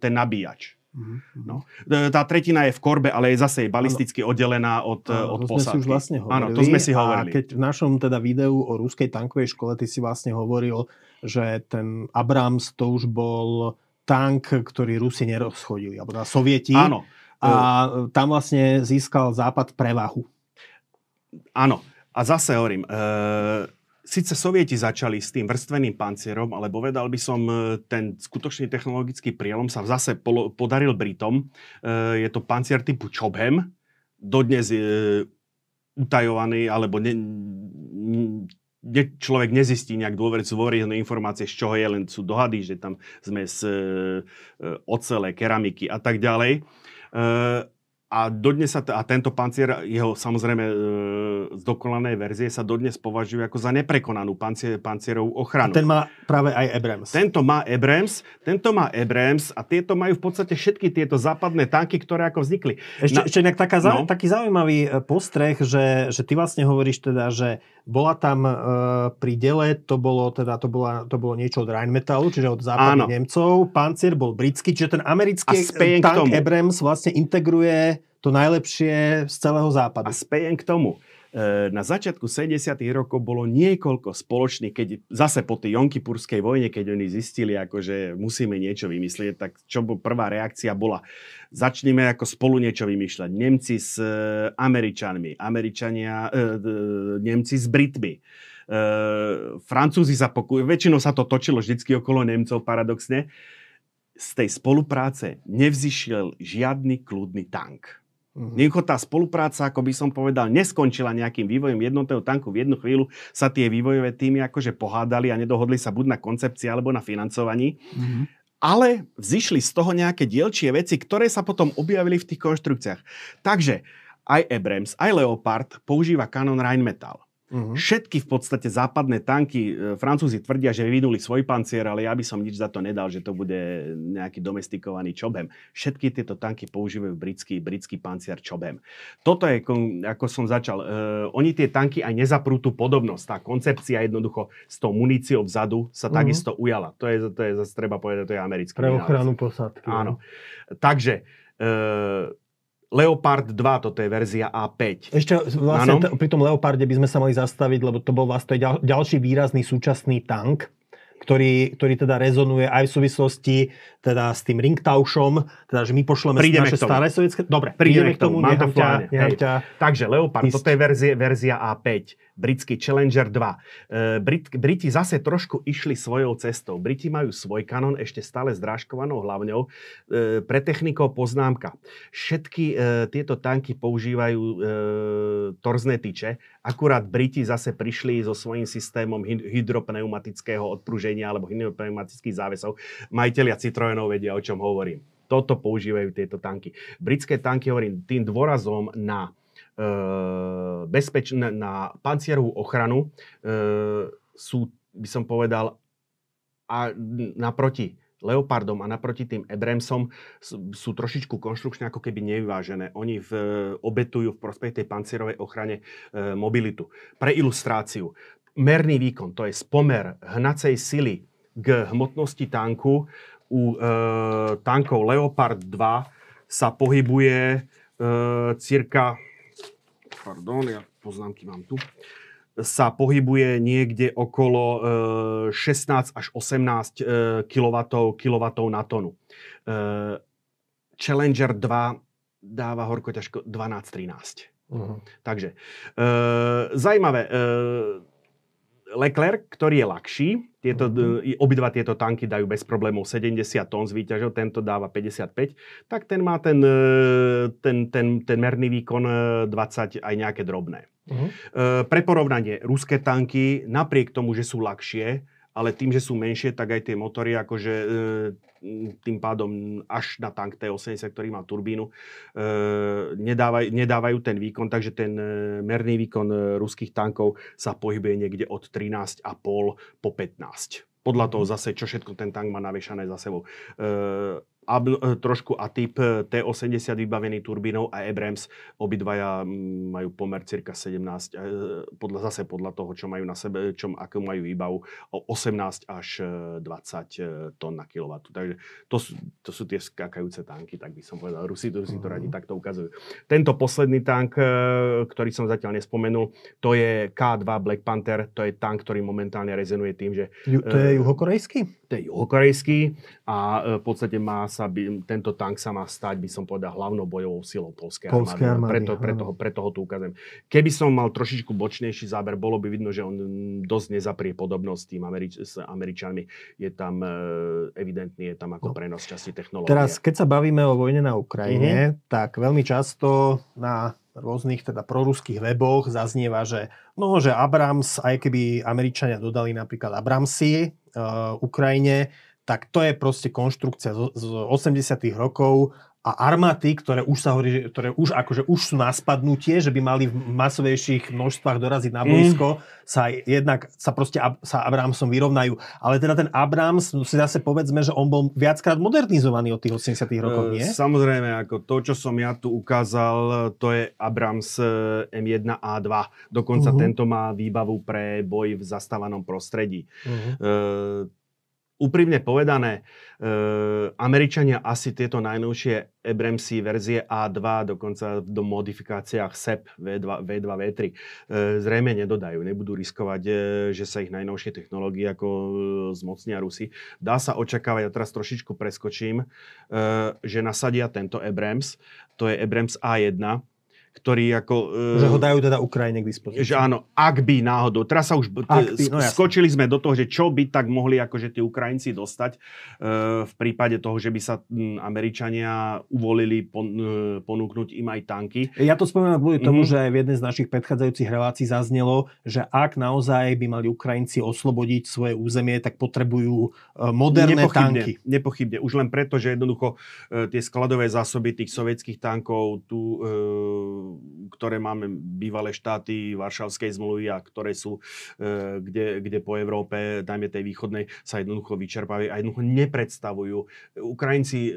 ten nabíjač. Mm-hmm. No. E, tá tretina je v korbe, ale je zase balisticky oddelená od, ano, od to posádky. Sme si už vlastne hovorili. Áno, to sme si hovorili. A keď v našom teda videu o ruskej tankovej škole ty si vlastne hovoril, že ten Abrams to už bol tank, ktorý Rusi nerozchodili, alebo teda Sovieti. Áno. A tam vlastne získal Západ prevahu. Áno. A zase hovorím, e, síce Sovieti začali s tým vrstveným pancierom, ale povedal by som, e, ten skutočný technologický prielom sa zase polo, podaril Britom. E, je to pancier typu Chobham, dodnes je utajovaný, alebo ne, kde človek nezistí nejak dôveryhodné informácie, z čoho je, len sú dohady, že tam sme z e, ocele, keramiky a tak ďalej. E, a dodnes sa, t- a tento pancier, jeho samozrejme e, zdokolané verzie sa dodnes považujú ako za neprekonanú pancier, pancierovú ochranu. A ten má práve aj Abrams. Tento má Abrams, tento má Abrams a tieto majú v podstate všetky tieto západné tanky, ktoré ako vznikli. Ešte, Na- ešte inak taká, No. taký zaujímavý e, postreh, že, že ty vlastne hovoríš teda, že bola tam e, pri dele, to bolo, teda, to, bola, to bolo niečo od Rheinmetallu, čiže od západných. Nemcov. Pancier bol britský, čiže ten americký tank. Abrams vlastne integruje to najlepšie z celého západu. A spejem k tomu. Na začiatku 70. rokov bolo niekoľko spoločných, keď zase po tej Jonkipurskej vojne, keď oni zistili, ako, že musíme niečo vymyslieť, tak čo prvá reakcia bola, začneme ako spolu niečo vymýšľať. Nemci s e, Američanmi, Američania, e, Nemci s Britmi. E, Francúzi sa pokujú, väčšinou sa to točilo vždycky okolo Nemcov paradoxne. Z tej spolupráce nevzýšiel žiadny kľudný tank. Mhm. Jednoducho tá spolupráca, ako by som povedal, neskončila nejakým vývojom jednotného tanku. V jednu chvíľu sa tie vývojové týmy akože pohádali a nedohodli sa buď na koncepcii alebo na financovaní. Mhm. Ale vzýšli z toho nejaké dielčie veci, ktoré sa potom objavili v tých konštrukciách. Takže aj Abrams, aj Leopard používa kanon Rheinmetall. Mhm. Všetky v podstate západné tanky, e, Francúzi tvrdia, že vyvinuli svoj pancier, ale ja by som nič za to nedal, že to bude nejaký domestikovaný Chobham. Všetky tieto tanky používajú britský, britský pancier Chobham. Toto je, ako som začal, uh, oni tie tanky aj nezaprú tú podobnosť. Tá koncepcia jednoducho s tou muníciou vzadu sa Mhm. takisto ujala. To je, to je zase treba povedať, to je americký Pre ochranu posádky. Áno. Takže uh, Leopard 2, toto je verzia A5. Ešte vlastne t- pri tom Leoparde by sme sa mali zastaviť, lebo to bol vlastne ďal, ďalší výrazný súčasný tank, ktorý, ktorý teda rezonuje aj v súvislosti teda s tým Ringtauschom, teda že my pošleme Prídeme naše k tomu. staré sovietské... Dobre, Prídeme k tomu, mám to nechám ťa, nechám ťa. Takže Leopard, Ísť. toto je verzie, verzia A5, britský Challenger 2. E, Brit, Briti zase trošku išli svojou cestou. Briti majú svoj kanon ešte stále s drážkovanou hlavňou. E, pre technikov poznámka. Všetky e, tieto tanky používajú torzné tyče, akurát Briti zase prišli so svojím systémom hy- hydropneumatického odpruženia alebo hydropneumatických závesov. Majiteľia Citroenov vedia, o čom hovorím. Toto používajú tieto tanky. Britské tanky, hovorím, tým dôrazom na bezpeč- na, na pancierovú ochranu e, sú, by som povedal, a naproti Leopardom a naproti tým Abramsom sú trošičku konštrukčne ako keby nevyvážené. Oni v, obetujú v prospech tej pancierovej ochrane e, mobilitu. Pre ilustráciu, merný výkon, to je spomer hnacej sily k hmotnosti tanku u e, tankov Leopard 2 sa pohybuje e, cirka pardon, ja poznámky mám tu, sa pohybuje niekde okolo e, 16 až 18 e, kW, kW na tonu. E, Challenger 2 dáva horko ťažko 12-13. Mhm. Takže, e, zajímavé, e, Leclerc, ktorý je ľahší, tieto, Mhm. obidva tieto tanky dajú bez problémov 70 tón z výťažov, tento dáva 55, tak ten má ten, e, ten, ten, ten merný výkon e, 20 aj nejaké drobné. Mhm. E, pre porovnanie, ruské tanky, napriek tomu, že sú ľahšie, ale tým, že sú menšie, tak aj tie motory, akože e, tým pádom až na tank T80, ktorý má turbínu, e, nedávaj, nedávajú ten výkon, takže ten e, merný výkon ruských tankov sa pohybuje niekde od 13,5 po 15. Podľa toho zase, čo všetko ten tank má naviešané za sebou. E, a e, trošku a typ e, T80 vybavený turbínou a Abrams, obidvaja majú pomer cirka 17, e, podľa, zase podľa toho, čo majú na sebe, čo, akú majú výbavu, o 18 až e, 20 e, tón na kilowattu. Takže to sú, to sú tie skákajúce tanky, tak by som povedal. Rusi, Rusi to radi takto ukazujú. Tento posledný tank, ktorý som zatiaľ nespomenul, to je K2 Black Panther, to je tank, ktorý momentálne rezonuje tým, že To je juhokorejský? To je juhokorejský a e, v podstate má sa by, tento tank sa má stať, by som povedal, hlavnou bojovou silou polskej Poľskej armády. Preto, preto, ho, preto ho tu ukazujem. Keby som mal trošičku bočnejší záber, bolo by vidno, že on dosť nezaprie podobnosť s tým Američ- s Američanmi. Je tam e, evidentný, je tam ako No. prenos časti technológie. Teraz, keď sa bavíme o vojne na Ukrajine, tak veľmi často na rôznych teda proruských weboch zaznieva, že no, že Abrams, aj keby Američania dodali napríklad Abramsy uh, Ukrajine, tak to je proste konštrukcia z 80 rokov a armáty, ktoré už sa hovorí, ktoré už, akože už sú na spadnutie, že by mali v masovejších množstvách doraziť na boisko, mm. sa jednak sa proste sa Abramsom vyrovnajú. Ale teda ten Abrams, no si zase povedzme, že on bol viackrát modernizovaný od tých 80 rokov, nie? Samozrejme, ako to, čo som ja tu ukázal, to je Abrams eh, M1A2. Dokonca uh-huh. tento má výbavu pre boj v zastávanom prostredí. Uh-huh. E, úprimne povedané, e, Američania asi tieto najnovšie Abramsy verzie A2, dokonca do modifikáciách SEP V2, V2 V3, e, zrejme nedodajú. Nebudú riskovať, e, že sa ich najnovšie technológie ako e, zmocnia Rusy. Dá sa očakávať, ja teraz trošičku preskočím, e, že nasadia tento Abrams, to je Abrams A1, ktorý ako... Že ho dajú teda Ukrajine k dispozícii. Že áno, ak by náhodou. Teraz sa už ak by, no skočili sme do toho, že čo by tak mohli akože tí Ukrajinci dostať uh, v prípade toho, že by sa Američania uvolili pon, uh, ponúknuť im aj tanky. Ja to spomínam kvôli tomu, mm-hmm. že v jednej z našich predchádzajúcich relácií zaznelo, že ak naozaj by mali Ukrajinci oslobodiť svoje územie, tak potrebujú moderné nepochybne, tanky. Nepochybne. Už len preto, že jednoducho uh, tie skladové zásoby tých sovietských tankov tu ktoré máme bývalé štáty Varšavskej zmluvy a ktoré sú, e, kde, kde po Európe, najmä tej východnej, sa jednoducho vyčerpávajú a jednoducho nepredstavujú. Ukrajinci e,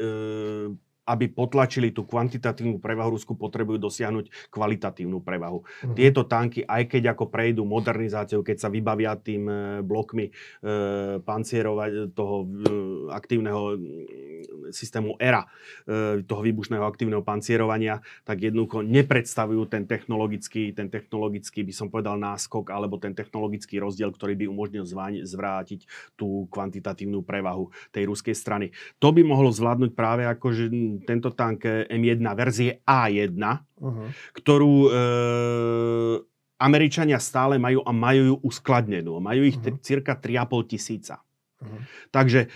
aby potlačili tú kvantitatívnu prevahu Rusku, potrebujú dosiahnuť kvalitatívnu prevahu. Uh-huh. Tieto tanky, aj keď ako prejdú modernizáciou, keď sa vybavia tým e, blokmi e, pancierovať toho e, aktívneho systému ERA, e, toho výbušného aktívneho pancierovania, tak jednoducho nepredstavujú ten technologický, ten technologický, by som povedal, náskok alebo ten technologický rozdiel, ktorý by umožnil zvrátiť tú kvantitatívnu prevahu tej ruskej strany. To by mohlo zvládnuť práve ako, že tento tank M1 verzie A1, uh-huh. ktorú e, Američania stále majú a majú ju uskladnenú. Majú ich uh-huh. cirka 3,5 tisíca. Uh-huh. Takže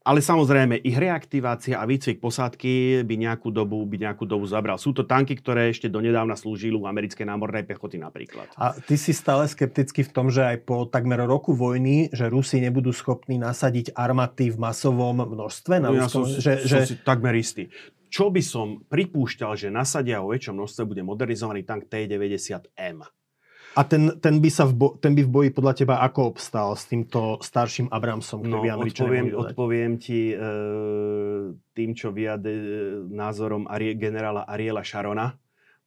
ale samozrejme, ich reaktivácia a výcvik posádky by nejakú dobu, by nejakú dobu zabral. Sú to tanky, ktoré ešte donedávna slúžili u americkej námornej pechoty napríklad. A ty si stále skeptický v tom, že aj po takmer roku vojny, že Rusi nebudú schopní nasadiť armaty v masovom množstve? Na no ja som, že, som že... si takmer istý. Čo by som pripúšťal, že nasadia o väčšom množstve bude modernizovaný tank T-90M. A ten, ten, by sa v bo, ten by v boji podľa teba ako obstal s týmto starším Abramsom, ktorý no, odpoviem, odpoviem ti e, tým, čo vyjade názorom Arie, generála Ariela Šarona,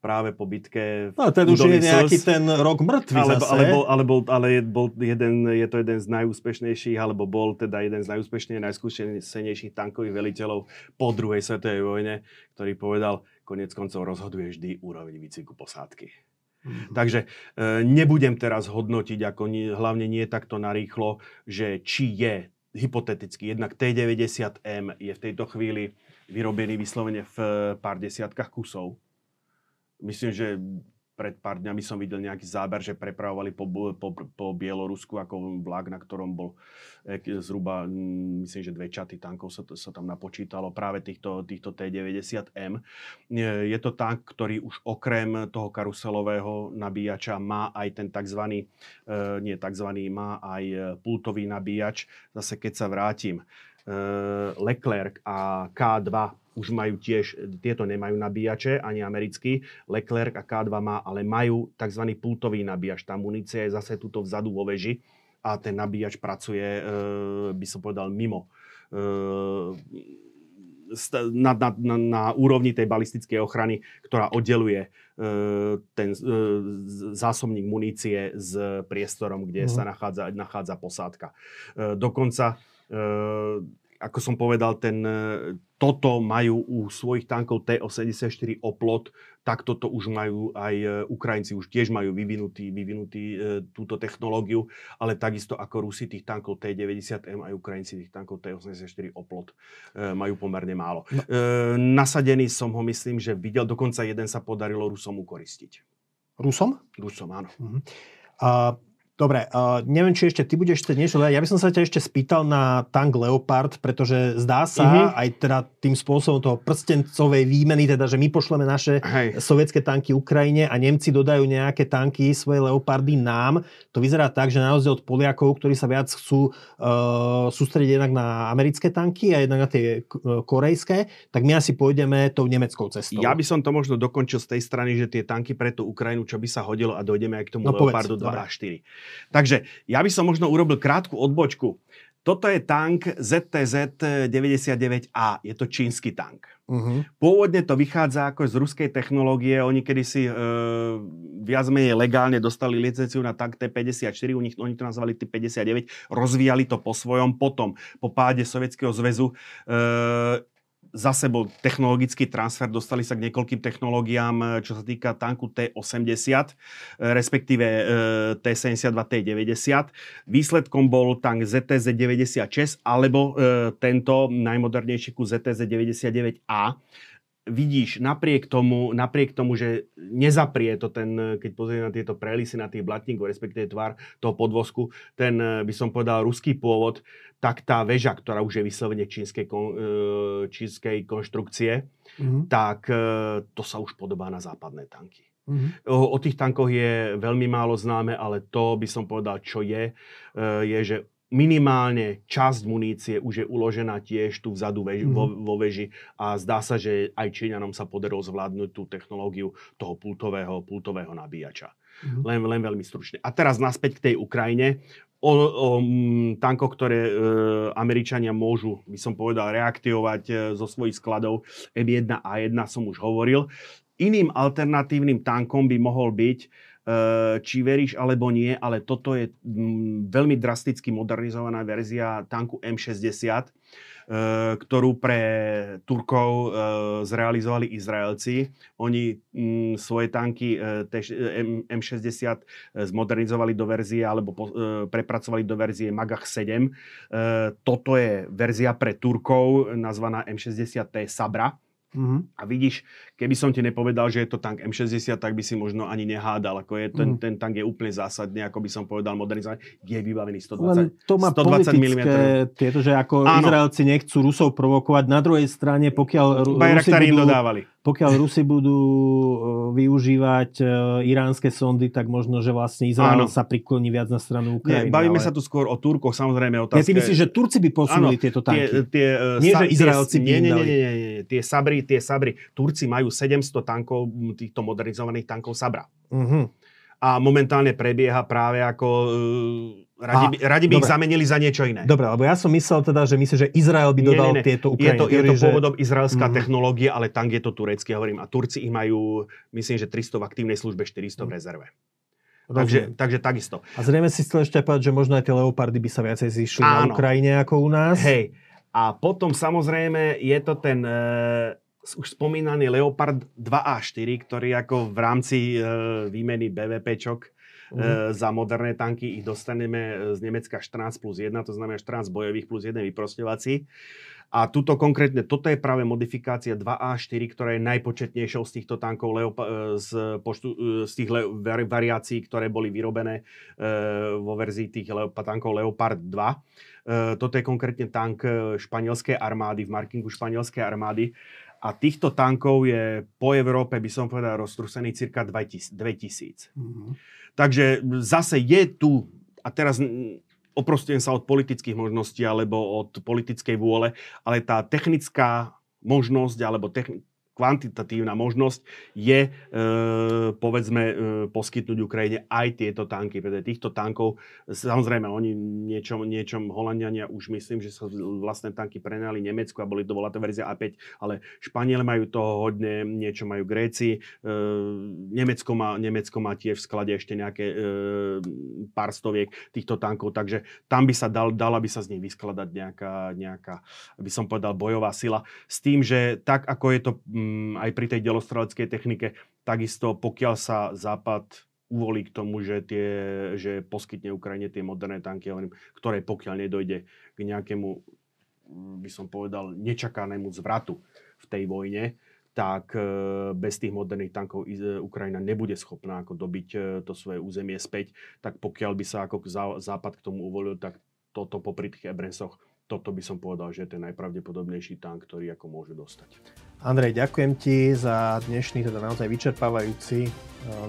práve po bitke No, ten už je nejaký ten rok mŕtvy ale, zase. Ale, bol, ale, bol, ale je, bol jeden, je to jeden z najúspešnejších, alebo bol teda jeden z najúspešnejších, najskúsenejších tankových veliteľov po druhej svetovej vojne, ktorý povedal, konec koncov rozhoduje vždy úroveň výcviku posádky. Mm-hmm. Takže e, nebudem teraz hodnotiť, ako nie, hlavne nie takto narýchlo, že či je hypoteticky jednak T90M je v tejto chvíli vyrobený vyslovene v pár desiatkách kusov. Myslím, že pred pár dňami som videl nejaký záber, že prepravovali po, po, po Bielorusku ako vlak, na ktorom bol eh, zhruba, mm, myslím, že dve čaty tankov sa, sa tam napočítalo, práve týchto, týchto T-90M. Je to tank, ktorý už okrem toho karuselového nabíjača má aj ten tzv. Eh, nie tzv. má aj pultový nabíjač. Zase keď sa vrátim, Leclerc a K2 už majú tiež, tieto nemajú nabíjače, ani americký. Leclerc a K2 má, ale majú tzv. pultový nabíjač. Tá munícia je zase tuto vzadu vo veži a ten nabíjač pracuje, e, by som povedal, mimo. E, na, na, na, na úrovni tej balistickej ochrany, ktorá oddeluje e, ten zásobník munície s priestorom, kde uh-huh. sa nachádza, nachádza posádka. Dokonca ako som povedal, ten, e, toto majú u svojich tankov T-84 oplot, tak toto už majú aj e, Ukrajinci, už tiež majú vyvinutý, vyvinutý e, túto technológiu, ale takisto ako Rusi tých tankov T-90M aj Ukrajinci tých tankov T-84 oplot e, majú pomerne málo. No. E, nasadený som ho, myslím, že videl, dokonca jeden sa podarilo Rusom ukoristiť. Rusom? Rusom, áno. Uh-huh. A Dobre, uh, neviem, či ešte ty budeš chcieť niečo Ja by som sa ťa ešte spýtal na tank Leopard, pretože zdá sa, uh-huh. aj teda tým spôsobom toho prstencovej výmeny, teda, že my pošleme naše Hej. sovietské tanky Ukrajine a Nemci dodajú nejaké tanky, svoje Leopardy nám. To vyzerá tak, že na rozdiel od Poliakov, ktorí sa viac chcú uh, sústrediť jednak na americké tanky a jednak na tie korejské, tak my asi pôjdeme tou nemeckou cestou. Ja by som to možno dokončil z tej strany, že tie tanky pre tú Ukrajinu, čo by sa hodilo a dojdeme aj k tomu no, Leopardu povedz, 2 dobre. a 4. Takže ja by som možno urobil krátku odbočku. Toto je tank ZTZ 99A. Je to čínsky tank. Uh-huh. Pôvodne to vychádza ako z ruskej technológie. Oni kedysi e, viac menej legálne dostali licenciu na tank T-54, u nich, oni to nazvali T-59, rozvíjali to po svojom. Potom, po páde Sovietskeho zväzu, e, zase bol technologický transfer, dostali sa k niekoľkým technológiám, e, čo sa týka tanku T80, e, respektíve e, T72, T90. Výsledkom bol tank ZTZ 96 alebo tento najmodernejší ku ZTZ 99A vidíš, napriek tomu, napriek tomu, že nezaprie to ten, keď pozrieme na tieto prelisy, na tých blatníkov, respektíve tvar toho podvozku, ten, by som povedal, ruský pôvod, tak tá väža, ktorá už je vyslovene čínskej, e, čínskej konštrukcie, mm-hmm. tak e, to sa už podobá na západné tanky. Mm-hmm. O, o tých tankoch je veľmi málo známe, ale to by som povedal, čo je, je, že minimálne časť munície už je uložená tiež tu vzadu veži, mm. vo, vo veži a zdá sa, že aj Číňanom sa podarilo zvládnuť tú technológiu toho pultového, pultového nabíjača. Mm. Len, len veľmi stručne. A teraz naspäť k tej Ukrajine. O, o m, tankoch, ktoré e, Američania môžu, by som povedal, reaktivovať e, zo svojich skladov M1A1 som už hovoril. Iným alternatívnym tankom by mohol byť či veríš alebo nie, ale toto je mm, veľmi drasticky modernizovaná verzia tanku M60, eh, ktorú pre Turkov eh, zrealizovali Izraelci. Oni mm, svoje tanky M60 zmodernizovali do verzie alebo prepracovali do verzie Magach 7. Toto je verzia pre Turkov nazvaná M60T Sabra Uh-huh. A vidíš, keby som ti nepovedal, že je to tank M60, tak by si možno ani nehádal. Ako je, ten, uh-huh. ten tank je úplne zásadný, ako by som povedal, modernizovaný. Je vybavený 120, Len to má 120 mm. Tieto, že ako Áno. Izraelci nechcú Rusov provokovať. Na druhej strane, pokiaľ Rusi budú, dodávali. Pokiaľ Rusi budú e, využívať e, iránske sondy, tak možno, že vlastne Izrael Áno. sa prikloní viac na stranu Ukrajiny. Nie, bavíme ale... sa tu skôr o Turkoch, samozrejme. Otázka... Ja ty myslíš, že Turci by posunuli Áno, tieto tanky? Tie, tie, uh, nie, sa, že Izraelci tie, by nie, nie, nie, nie, nie, tie Sabry tie Sabry. Turci majú 700 tankov, týchto modernizovaných tankov Sabra. Uh-huh. A momentálne prebieha práve ako... Uh, radi, by, radi by ich zamenili za niečo iné. Dobre, lebo ja som myslel teda, že myslím, že Izrael by dodal nie, nie, nie. tieto Ukrajine. Je to, je to že... pôvodom izraelská uh-huh. technológia, ale tank je to turecký, hovorím. A Turci ich majú, myslím, že 300 v aktívnej službe, 400 v mhm. rezerve. Takže, takže takisto. A zrejme si chcel ešte povedať, že možno aj tie leopardy by sa viacej zišli Áno. na Ukrajine ako u nás. Hej, a potom samozrejme je to ten e, už spomínaný Leopard 2A4, ktorý ako v rámci e, výmeny BVPčok mm. e, za moderné tanky ich dostaneme z Nemecka 14 plus 1, to znamená 14 bojových plus 1 vyprosťovací. A tuto konkrétne, toto je práve modifikácia 2A4, ktorá je najpočetnejšou z týchto tankov Leopa- e, z, poštu, e, z tých le- variácií, ktoré boli vyrobené e, vo verzii tých Leop- tankov Leopard 2. Eh, toto je konkrétne tank španielskej armády, v markingu španielskej armády. A týchto tankov je po Európe, by som povedal, roztrusený cirka 2000. Mm-hmm. Takže zase je tu, a teraz oprostujem sa od politických možností alebo od politickej vôle, ale tá technická možnosť alebo techn- kvantitatívna možnosť je, e, povedzme, e, poskytnúť Ukrajine aj tieto tanky. Pretože týchto tankov, samozrejme, oni niečom, niečom Holandiania už myslím, že sa vlastné tanky prenali Nemecku a boli to to verzia A5, ale Španiele majú toho hodne, niečo majú Gréci, e, Nemecko, má, Nemecko má tiež v sklade ešte nejaké e, pár stoviek týchto tankov, takže tam by sa dal, dala by sa z nich vyskladať nejaká, nejaká, by som povedal, bojová sila. S tým, že tak, ako je to aj pri tej delostreleckej technike. Takisto pokiaľ sa Západ uvolí k tomu, že, tie, že poskytne Ukrajine tie moderné tanky, ktoré pokiaľ nedojde k nejakému, mm, by som povedal, nečakanému zvratu v tej vojne, tak bez tých moderných tankov Ukrajina nebude schopná ako dobiť to svoje územie späť. Tak pokiaľ by sa ako Západ k tomu uvolil, tak toto popri tých Ebrensoch toto by som povedal, že je ten najpravdepodobnejší tank, ktorý ako môže dostať. Andrej, ďakujem ti za dnešný, teda naozaj vyčerpávajúci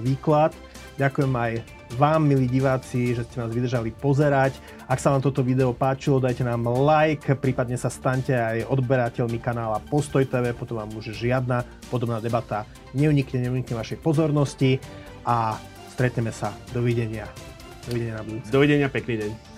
výklad. Ďakujem aj vám, milí diváci, že ste nás vydržali pozerať. Ak sa vám toto video páčilo, dajte nám like, prípadne sa staňte aj odberateľmi kanála Postoj TV, potom vám už žiadna podobná debata neunikne, neunikne vašej pozornosti a stretneme sa. Dovidenia. Dovidenia na budúce. Dovidenia, pekný deň.